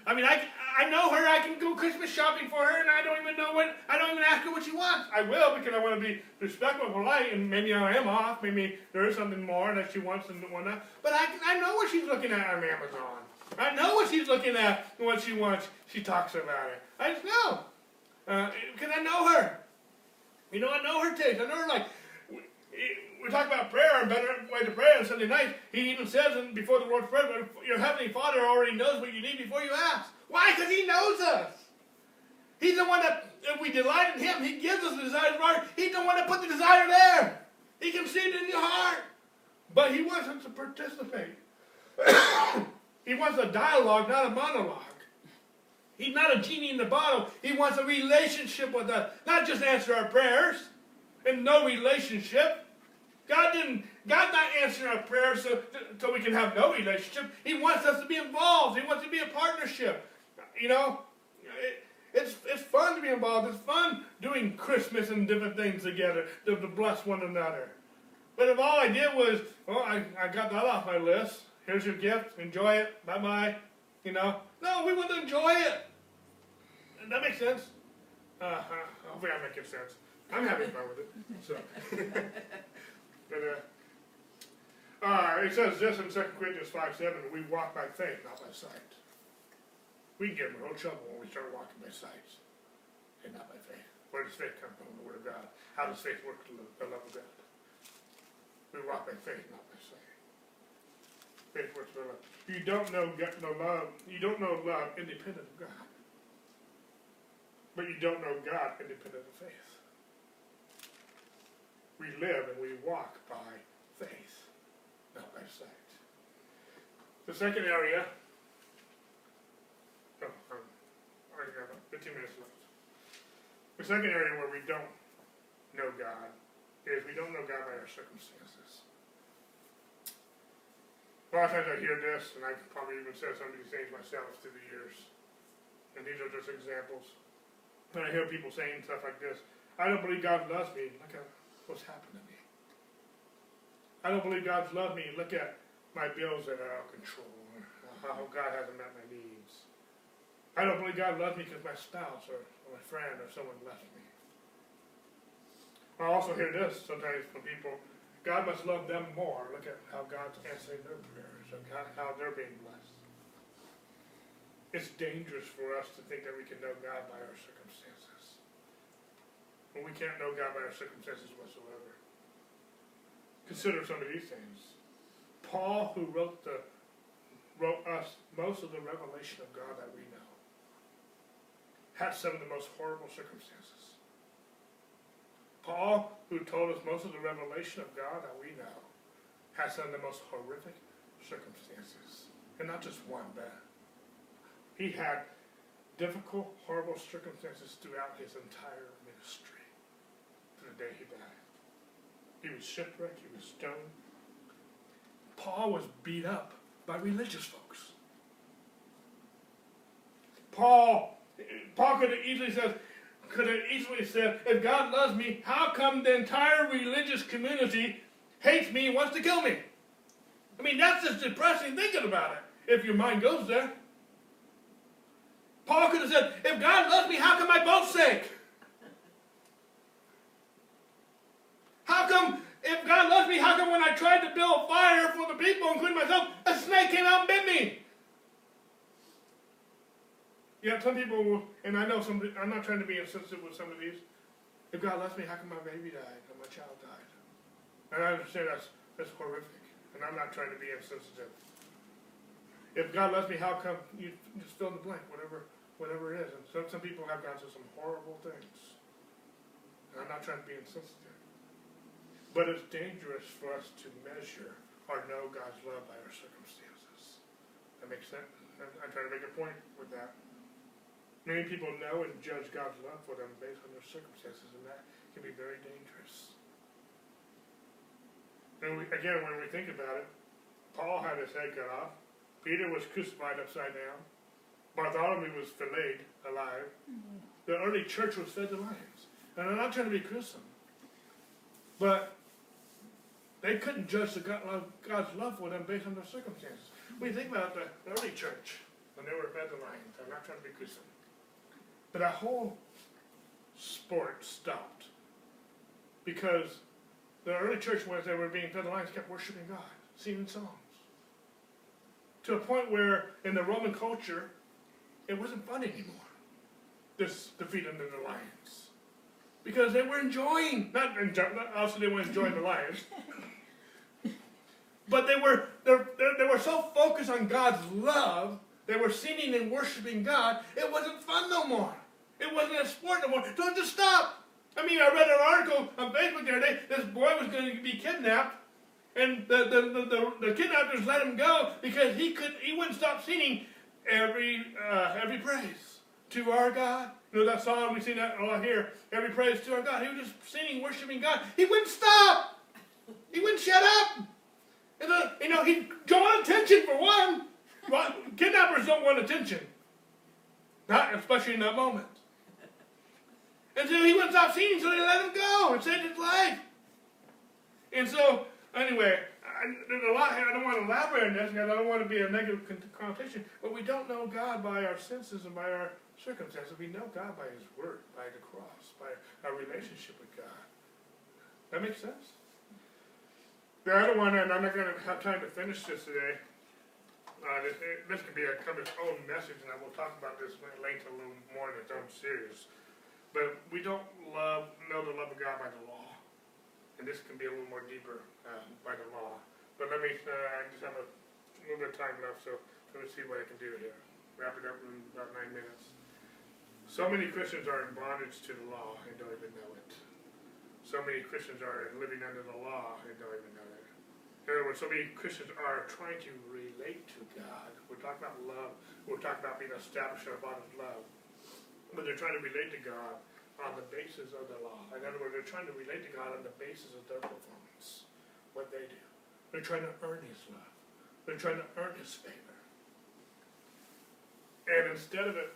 I mean, I, I know her. I can go Christmas shopping for her, and I don't even know what. I don't even ask her what she wants. I will because I want to be respectful, and polite, and maybe I am off. Maybe there is something more that she wants and whatnot. But I, I know what she's looking at on Amazon. I know what she's looking at and what she wants. She talks about it. I just know uh, because I know her. You know, I know her taste. I know her like. We, we talk about prayer and better way to pray on Sunday night. He even says in, before the Lord's Prayer, your heavenly Father already knows what you need before you ask. Why? Because He knows us. He's the one that, if we delight in Him, He gives us the desire of our heart. He's the one that put the desire there. He can see it in your heart. But He wants us to participate. he wants a dialogue, not a monologue. He's not a genie in the bottle. He wants a relationship with us, not just answer our prayers and no relationship. God didn't. God not answering our prayers so, so we can have no relationship. He wants us to be involved. He wants to be a partnership. You know, it, it's it's fun to be involved. It's fun doing Christmas and different things together to, to bless one another. But if all I did was, oh, I, I got that off my list. Here's your gift. Enjoy it. Bye bye. You know, no, we want to enjoy it. That makes sense. Uh, hopefully, I'm making sense. I'm having fun with it. So. but, uh, uh, it says this in 2 Corinthians 5 7 we walk by faith, not by sight. We get in real trouble when we start walking by sight and not by faith. Where does faith come from? The Word of God. How does faith work to the love of God? We walk by faith, not by sight. Faith works by love. You don't know no love. You don't know love independent of God. But you don't know God independent of faith. We live and we walk by faith, not by sight. The second area, oh, I got about 15 minutes left. The second area where we don't know God is we don't know God by our circumstances. A lot of times I hear this, and I've probably even said some of these things myself through the years. And these are just examples. When I hear people saying stuff like this, I don't believe God loves me. Look at uh, what's happened to me. I don't believe God's loved me. Look at my bills that are out of control. How God hasn't met my needs. I don't believe God loves me because my spouse or, or my friend or someone left me. I also hear this sometimes from people God must love them more. Look at how God's answering their prayers and how they're being blessed. It's dangerous for us to think that we can know God by our circumstances. We can't know God by our circumstances whatsoever. Consider some of these things. Paul, who wrote the wrote us most of the revelation of God that we know, had some of the most horrible circumstances. Paul, who told us most of the revelation of God that we know, had some of the most horrific circumstances. And not just one, but he had difficult, horrible circumstances throughout his entire the day he died. He was shipwrecked, he was stoned. Paul was beat up by religious folks. Paul, Paul could have easily said, could have easily said, if God loves me, how come the entire religious community hates me and wants to kill me? I mean, that's just depressing thinking about it, if your mind goes there. Paul could have said, if God loves me, how come my boat's sink? How come, if God loves me, how come when I tried to build a fire for the people, including myself, a snake came out and bit me? Yeah, some people will, and I know some, I'm not trying to be insensitive with some of these. If God loves me, how come my baby died or my child died? And I understand that's, that's horrific, and I'm not trying to be insensitive. If God loves me, how come you just fill in the blank, whatever, whatever it is. And some, some people have gone through some horrible things. And I'm not trying to be insensitive. But it's dangerous for us to measure or know God's love by our circumstances. That makes sense? I'm, I'm trying to make a point with that. Many people know and judge God's love for them based on their circumstances, and that can be very dangerous. And we, again, when we think about it, Paul had his head cut off. Peter was crucified upside down. Bartholomew was filleted alive. Mm-hmm. The early church was fed to lions. And I'm not trying to be gruesome, but they couldn't judge the God, God's love for them based on their circumstances. We think about the early church, when they were lions, I'm not trying to be gruesome. But that whole sport stopped because the early church, when they were being lions, kept worshiping God, singing songs. To a point where, in the Roman culture, it wasn't fun anymore. This defeating the lions, because they were enjoying not enjoying, obviously they weren't enjoying the lions, but they were they, were so focused on God's love, they were singing and worshiping God. It wasn't fun no more. It wasn't a sport no more. So just stop. I mean, I read an article on Facebook the other day. This boy was going to be kidnapped, and the, the, the, the, the kidnappers let him go because he could he wouldn't stop singing every uh, every praise to our God. You know that song we sing that a lot here. Every praise to our God. He was just singing, worshiping God. He wouldn't stop. He wouldn't shut up. The, you know, he draw attention for one. Well, kidnappers don't want attention, not especially in that moment. And so he wouldn't stop seeing, so they let him go and saved his life. And so, anyway, I, there's a lot here. I don't want to elaborate on this because I don't want to be a negative connotation. But we don't know God by our senses and by our circumstances. We know God by His Word, by the cross, by our relationship with God. That makes sense? The other one, and I'm not going to have time to finish this today. Uh, this, this could be a kind of its own message, and I will talk about this later a little more in its own series. But we don't love know the love of God by the law, and this can be a little more deeper uh, by the law. But let me, uh, I just have a little bit of time left, so let me see what I can do here. Wrap it up in about nine minutes. So many Christians are in bondage to the law and don't even know it. So many Christians are living under the law and don't even know that. In other words, so many Christians are trying to relate to God. We're talking about love. We're talking about being established in our body's love but they're trying to relate to God on the basis of the law. In other words, they're trying to relate to God on the basis of their performance, what they do. They're trying to earn His love. They're trying to earn his favor. And instead of it,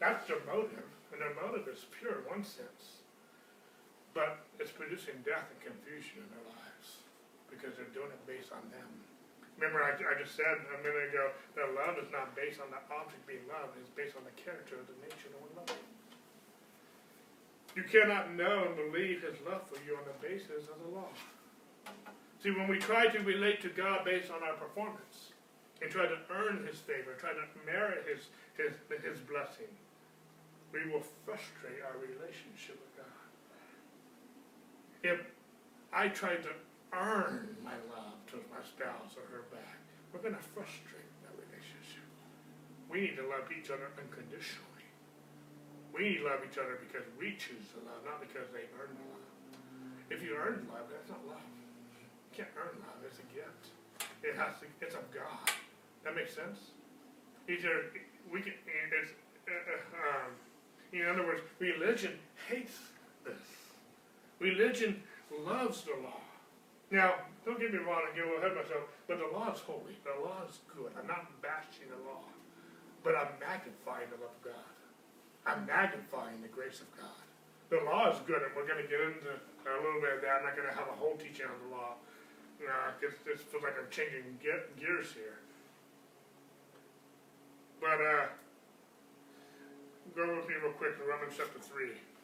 that's their motive, and their motive is pure in one sense. But it's producing death and confusion in their lives because they're doing it based on them. Remember, I, I just said a minute ago that love is not based on the object being loved, it's based on the character of the nature of one loving. You cannot know and believe his love for you on the basis of the law. See, when we try to relate to God based on our performance and try to earn his favor, try to merit his, his, his blessing, we will frustrate our relationship with. If I try to earn my love to my spouse or her back, we're going to frustrate that relationship. We need to love each other unconditionally. We need to love each other because we choose to love, not because they earn love. If you earn love, that's not love. You can't earn love, it's a gift. It has to, it's of God. That makes sense? Either, we can, it's, uh, uh, um, in other words, religion hates this. Religion loves the law. Now, don't get me wrong, I get ahead of myself, but the law is holy. The law is good. I'm not bashing the law, but I'm magnifying the love of God. I'm magnifying the grace of God. The law is good, and we're going to get into a little bit of that. I'm not going to have a whole teaching on the law, because uh, this feels like I'm changing ge- gears here. But uh, go with me real quick to Romans chapter 3.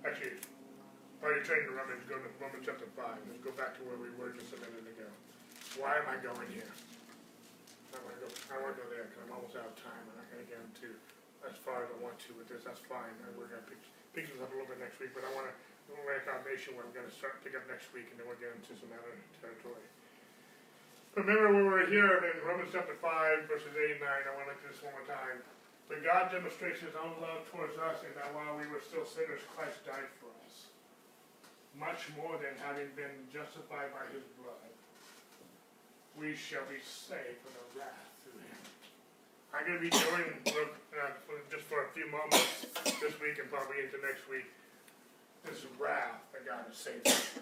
Actually, while you're turning to Romans, go to Romans chapter 5. Let's go back to where we were just a minute ago. Why am I going here? I want to go, I want to go there because I'm almost out of time. And I'm going to get into as far as I want to with this. That's fine. And we're going to pick, pick this up a little bit next week, but I want to lay a foundation where I'm going to start pick up next week, and then we'll get into some other territory. Remember when we were here in Romans chapter 5, verses 8 and 9, I want to look at this one more time. But God demonstrates his own love towards us in that while we were still sinners, Christ died for us. Much more than having been justified by his blood, we shall be saved from the wrath through him. I'm going to be doing, uh, just for a few moments this week and probably into next week, this wrath that God has saved us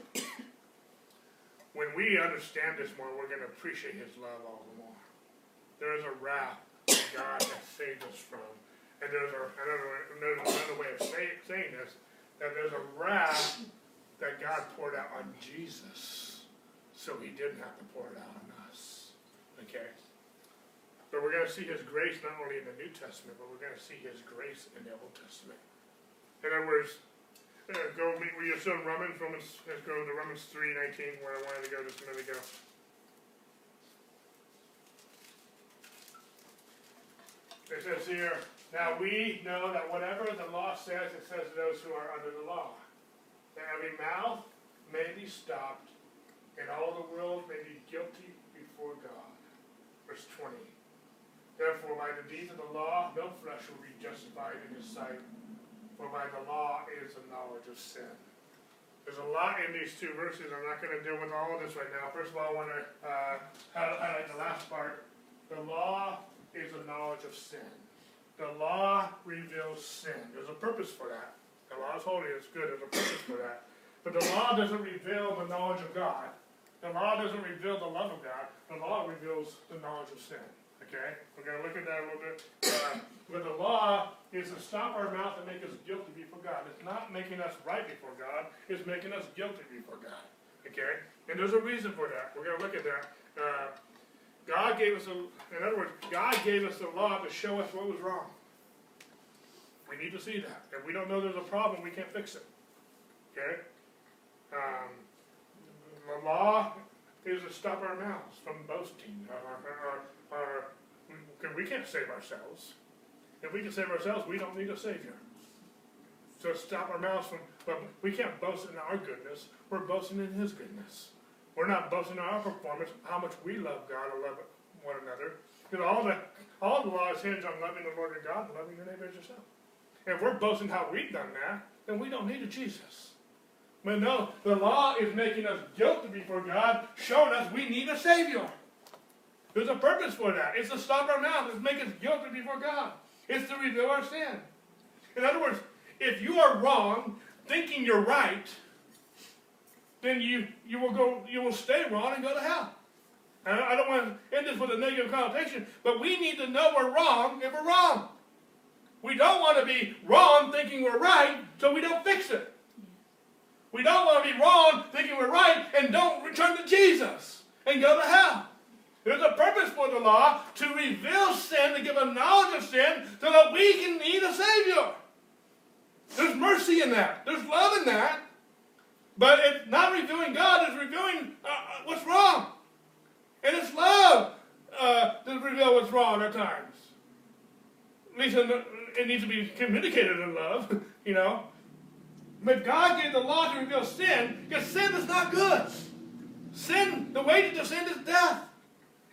when we understand this more, we're going to appreciate His love all the more. There is a wrath God has saved us from. And there's a, another, another, way of say, saying this that there's a wrath that God poured out on Jesus so He didn't have to pour it out on us. Okay? But we're going to see His grace not only in the New Testament, but we're going to see His grace in the Old Testament. In other words, uh, go, we, we your son Romans, Romans, let's go to Romans three nineteen, where I wanted to go just a minute ago. It says here, now we know that whatever the law says, it says to those who are under the law. That every mouth may be stopped, and all the world may be guilty before God. Verse twenty. Therefore, by the deeds of the law, no flesh will be justified in his sight, for by the law is the knowledge of sin. There's a lot in these two verses. I'm not going to deal with all of this right now. First of all, I want to uh, highlight the last part. The law is the knowledge of sin. The law reveals sin. There's a purpose for that. The law is holy, it's good, there's a purpose for that. But the law doesn't reveal the knowledge of God. The law doesn't reveal the love of God. The law reveals the knowledge of sin. Okay? We're going to look at that a little bit. Uh, but the law is to stop our mouth and make us guilty before God. It's not making us right before God, it's making us guilty before God. Okay? And there's a reason for that. We're going to look at that. Uh, God gave us a, in other words, God gave us the law to show us what was wrong. We need to see that. If we don't know there's a problem, we can't fix it. Okay? Um, the law is to stop our mouths from boasting. Or, or, or, we can't save ourselves. If we can save ourselves, we don't need a Savior. So stop our mouths from, but we can't boast in our goodness. We're boasting in His goodness. We're not boasting in our performance, how much we love God and love one another. Because all the, all the laws hinge on loving the Lord your God and loving your neighbor as yourself. If we're boasting how we've done that, then we don't need a Jesus. But no, the law is making us guilty before God, showing us we need a Savior. There's a purpose for that. It's to stop our mouth. It's make us guilty before God. It's to reveal our sin. In other words, if you are wrong, thinking you're right, then you, you will go, you will stay wrong and go to hell. And I don't want to end this with a negative connotation, but we need to know we're wrong if we're wrong. We don't want to be wrong thinking we're right, so we don't fix it. We don't want to be wrong thinking we're right and don't return to Jesus and go to hell. There's a purpose for the law to reveal sin, to give a knowledge of sin, so that we can need a Savior. There's mercy in that. There's love in that. But it's not revealing God, it's revealing uh, uh, what's wrong. And it's love uh, to reveal what's wrong at times. At least the, it needs to be communicated in love, you know. But God gave the law to reveal sin because sin is not good. Sin, the wages of sin is death.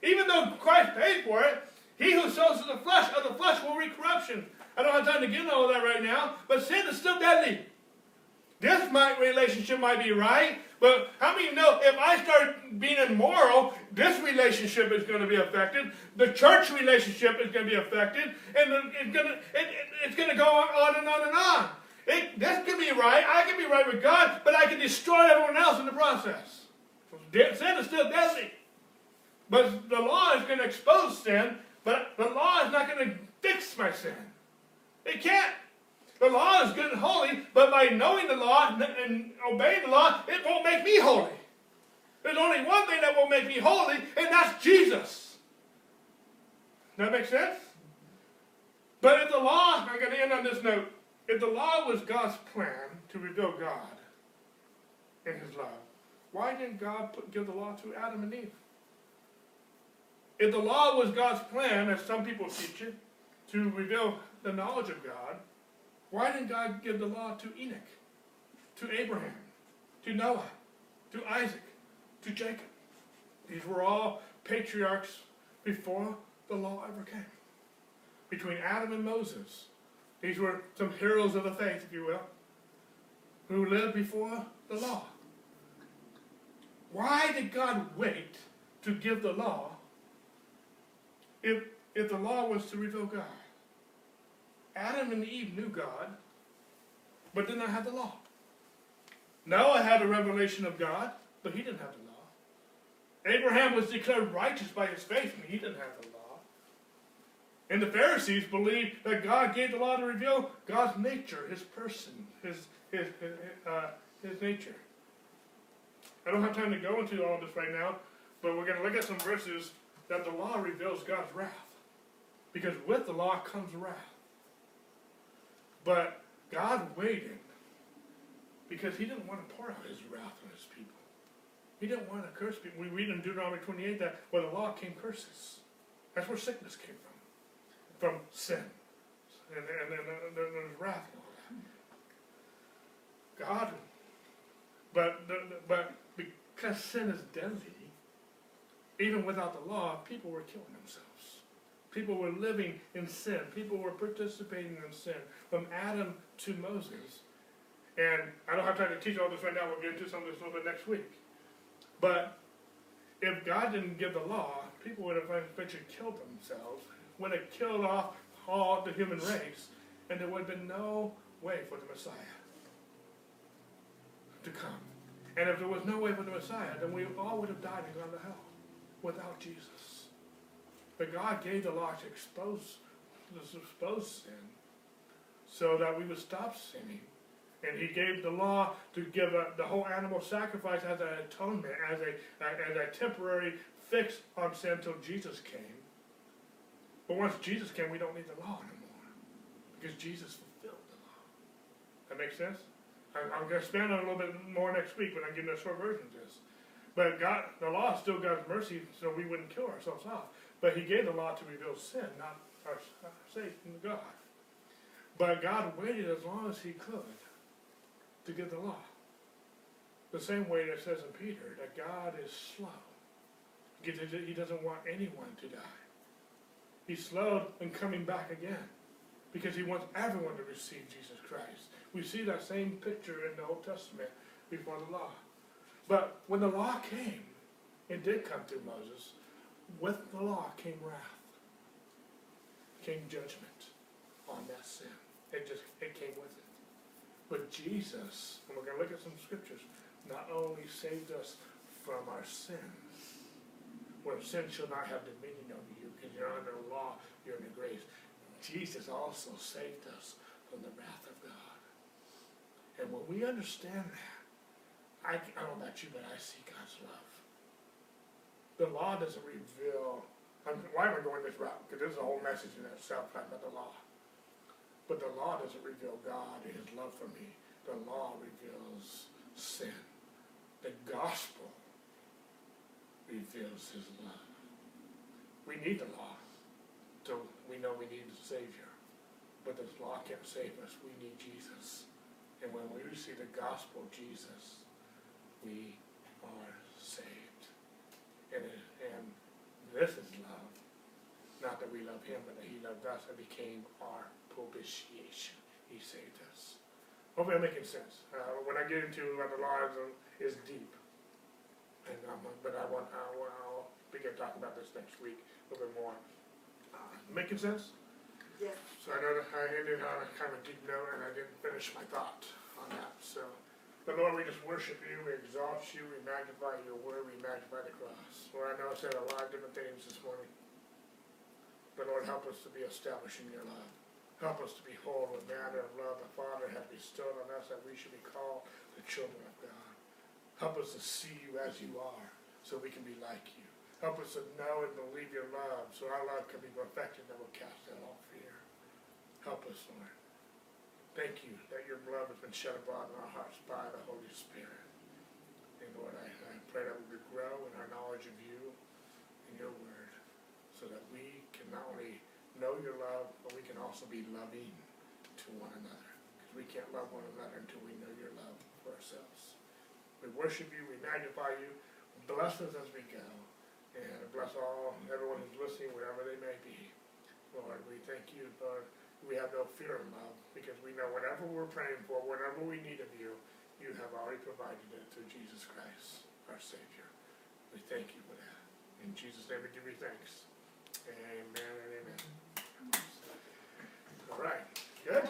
Even though Christ paid for it, he who sows to the flesh of the flesh will reap corruption. I don't have time to get into all that right now, but sin is still deadly. This might, relationship might be right, but how many know if I start being immoral, this relationship is going to be affected, the church relationship is going to be affected, and it's going to, it, it, it's going to go on and on and on. It, this can be right, I can be right with God, but I can destroy everyone else in the process. Sin is still deadly. But the law is going to expose sin, but the law is not going to fix my sin. It can't. The law is good and holy, but by knowing the law and obeying the law, it won't make me holy. There's only one thing that will make me holy, and that's Jesus. That makes sense? But if the law, I'm going to end on this note, if the law was God's plan to reveal God in His love, why didn't God put, give the law to Adam and Eve? If the law was God's plan, as some people teach it, to reveal the knowledge of God, why didn't God give the law to Enoch, to Abraham, to Noah, to Isaac, to Jacob? These were all patriarchs before the law ever came. Between Adam and Moses, these were some heroes of the faith, if you will, who lived before the law. Why did God wait to give the law if, if the law was to reveal God? Adam and Eve knew God, but did not have the law. Noah had a revelation of God, but he didn't have the law. Abraham was declared righteous by his faith, and he didn't have the law. And the Pharisees believed that God gave the law to reveal God's nature, his person, his, his, uh, his nature. I don't have time to go into all this right now, but we're going to look at some verses that the law reveals God's wrath. Because with the law comes wrath. But God waited because he didn't want to pour out his wrath on his people. He didn't want to curse people. We read in Deuteronomy 28 that where the law came curses. That's where sickness came from. From sin. And, and, and, and there's wrath. God, but, but because sin is deadly, even without the law, people were killing themselves. People were living in sin. People were participating in sin from Adam to Moses. And I don't have time to teach all this right now. We'll get into some of this a little bit next week. But if God didn't give the law, people would have eventually killed themselves, would have killed off all the human race, and there would have been no way for the Messiah to come. And if there was no way for the Messiah, then we all would have died and gone to hell without Jesus. But God gave the law to expose, to expose sin so that we would stop sinning. And he gave the law to give a, the whole animal sacrifice as an atonement, as a, as a temporary fix on sin until Jesus came. But once Jesus came, we don't need the law anymore. Because Jesus fulfilled the law. That makes sense? I'm going to expand on a little bit more next week when I give a short version of this. But God, the law still God's mercy, so we wouldn't kill ourselves off. But He gave the law to reveal sin, not our, our Satan, God. But God waited as long as He could to give the law. The same way that says in Peter that God is slow. He doesn't want anyone to die. He's slow in coming back again because He wants everyone to receive Jesus Christ. We see that same picture in the Old Testament before the law. But when the law came, it did come through Moses, with the law came wrath, came judgment on that sin. It just it came with it. But Jesus, and we're going to look at some scriptures, not only saved us from our sins, where sin shall not have dominion over you, because you're under law, you're under grace. Jesus also saved us from the wrath of God. And when we understand that, I, I don't know about you, but I see God's love. The law doesn't reveal, I'm, why am I going this route? Because there's a whole message in itself about the law. But the law doesn't reveal God and His love for me. The law reveals sin. The gospel reveals His love. We need the law, so we know we need a Savior. But the law can't save us. We need Jesus. And when we receive the gospel of Jesus, we are saved. And, and this is love. Not that we love him, but that he loved us and became our propitiation. He saved us. Hopefully I'm making sense. Uh, when I get into what the law is, is deep. And, um, but I want, I want, I'll begin talking about this next week a little bit more. Uh, Making sense?
Yes.
So I know that I ended on a kind of deep note and I didn't finish my thought on that, so. But Lord, we just worship you, we exalt you, we magnify your word, we magnify the cross. Lord, I know I said a lot of different things this morning. But Lord, help us to be established in your love. Help us to be whole with manner of love the Father has bestowed on us that we should be called the children of God. Help us to see you as you are, so we can be like you. Help us to know and believe your love, so our love can be perfected that will cast out all fear. Help us, Lord. Thank you that your blood has been shed abroad in our hearts by the Holy Spirit. And Lord, I, I pray that we would grow in our knowledge of you and your word, so that we can not only know your love, but we can also be loving to one another. Because we can't love one another until we know your love for ourselves. We worship you, we magnify you, bless us as we go, and bless all, everyone who's listening, wherever they may be. Lord, we thank you, Lord, we have no fear of love because we know whatever we're praying for, whatever we need of you, you have already provided it through Jesus Christ, our Savior. We thank you for that. In Jesus' name we give you thanks. Amen and amen. All right. Good.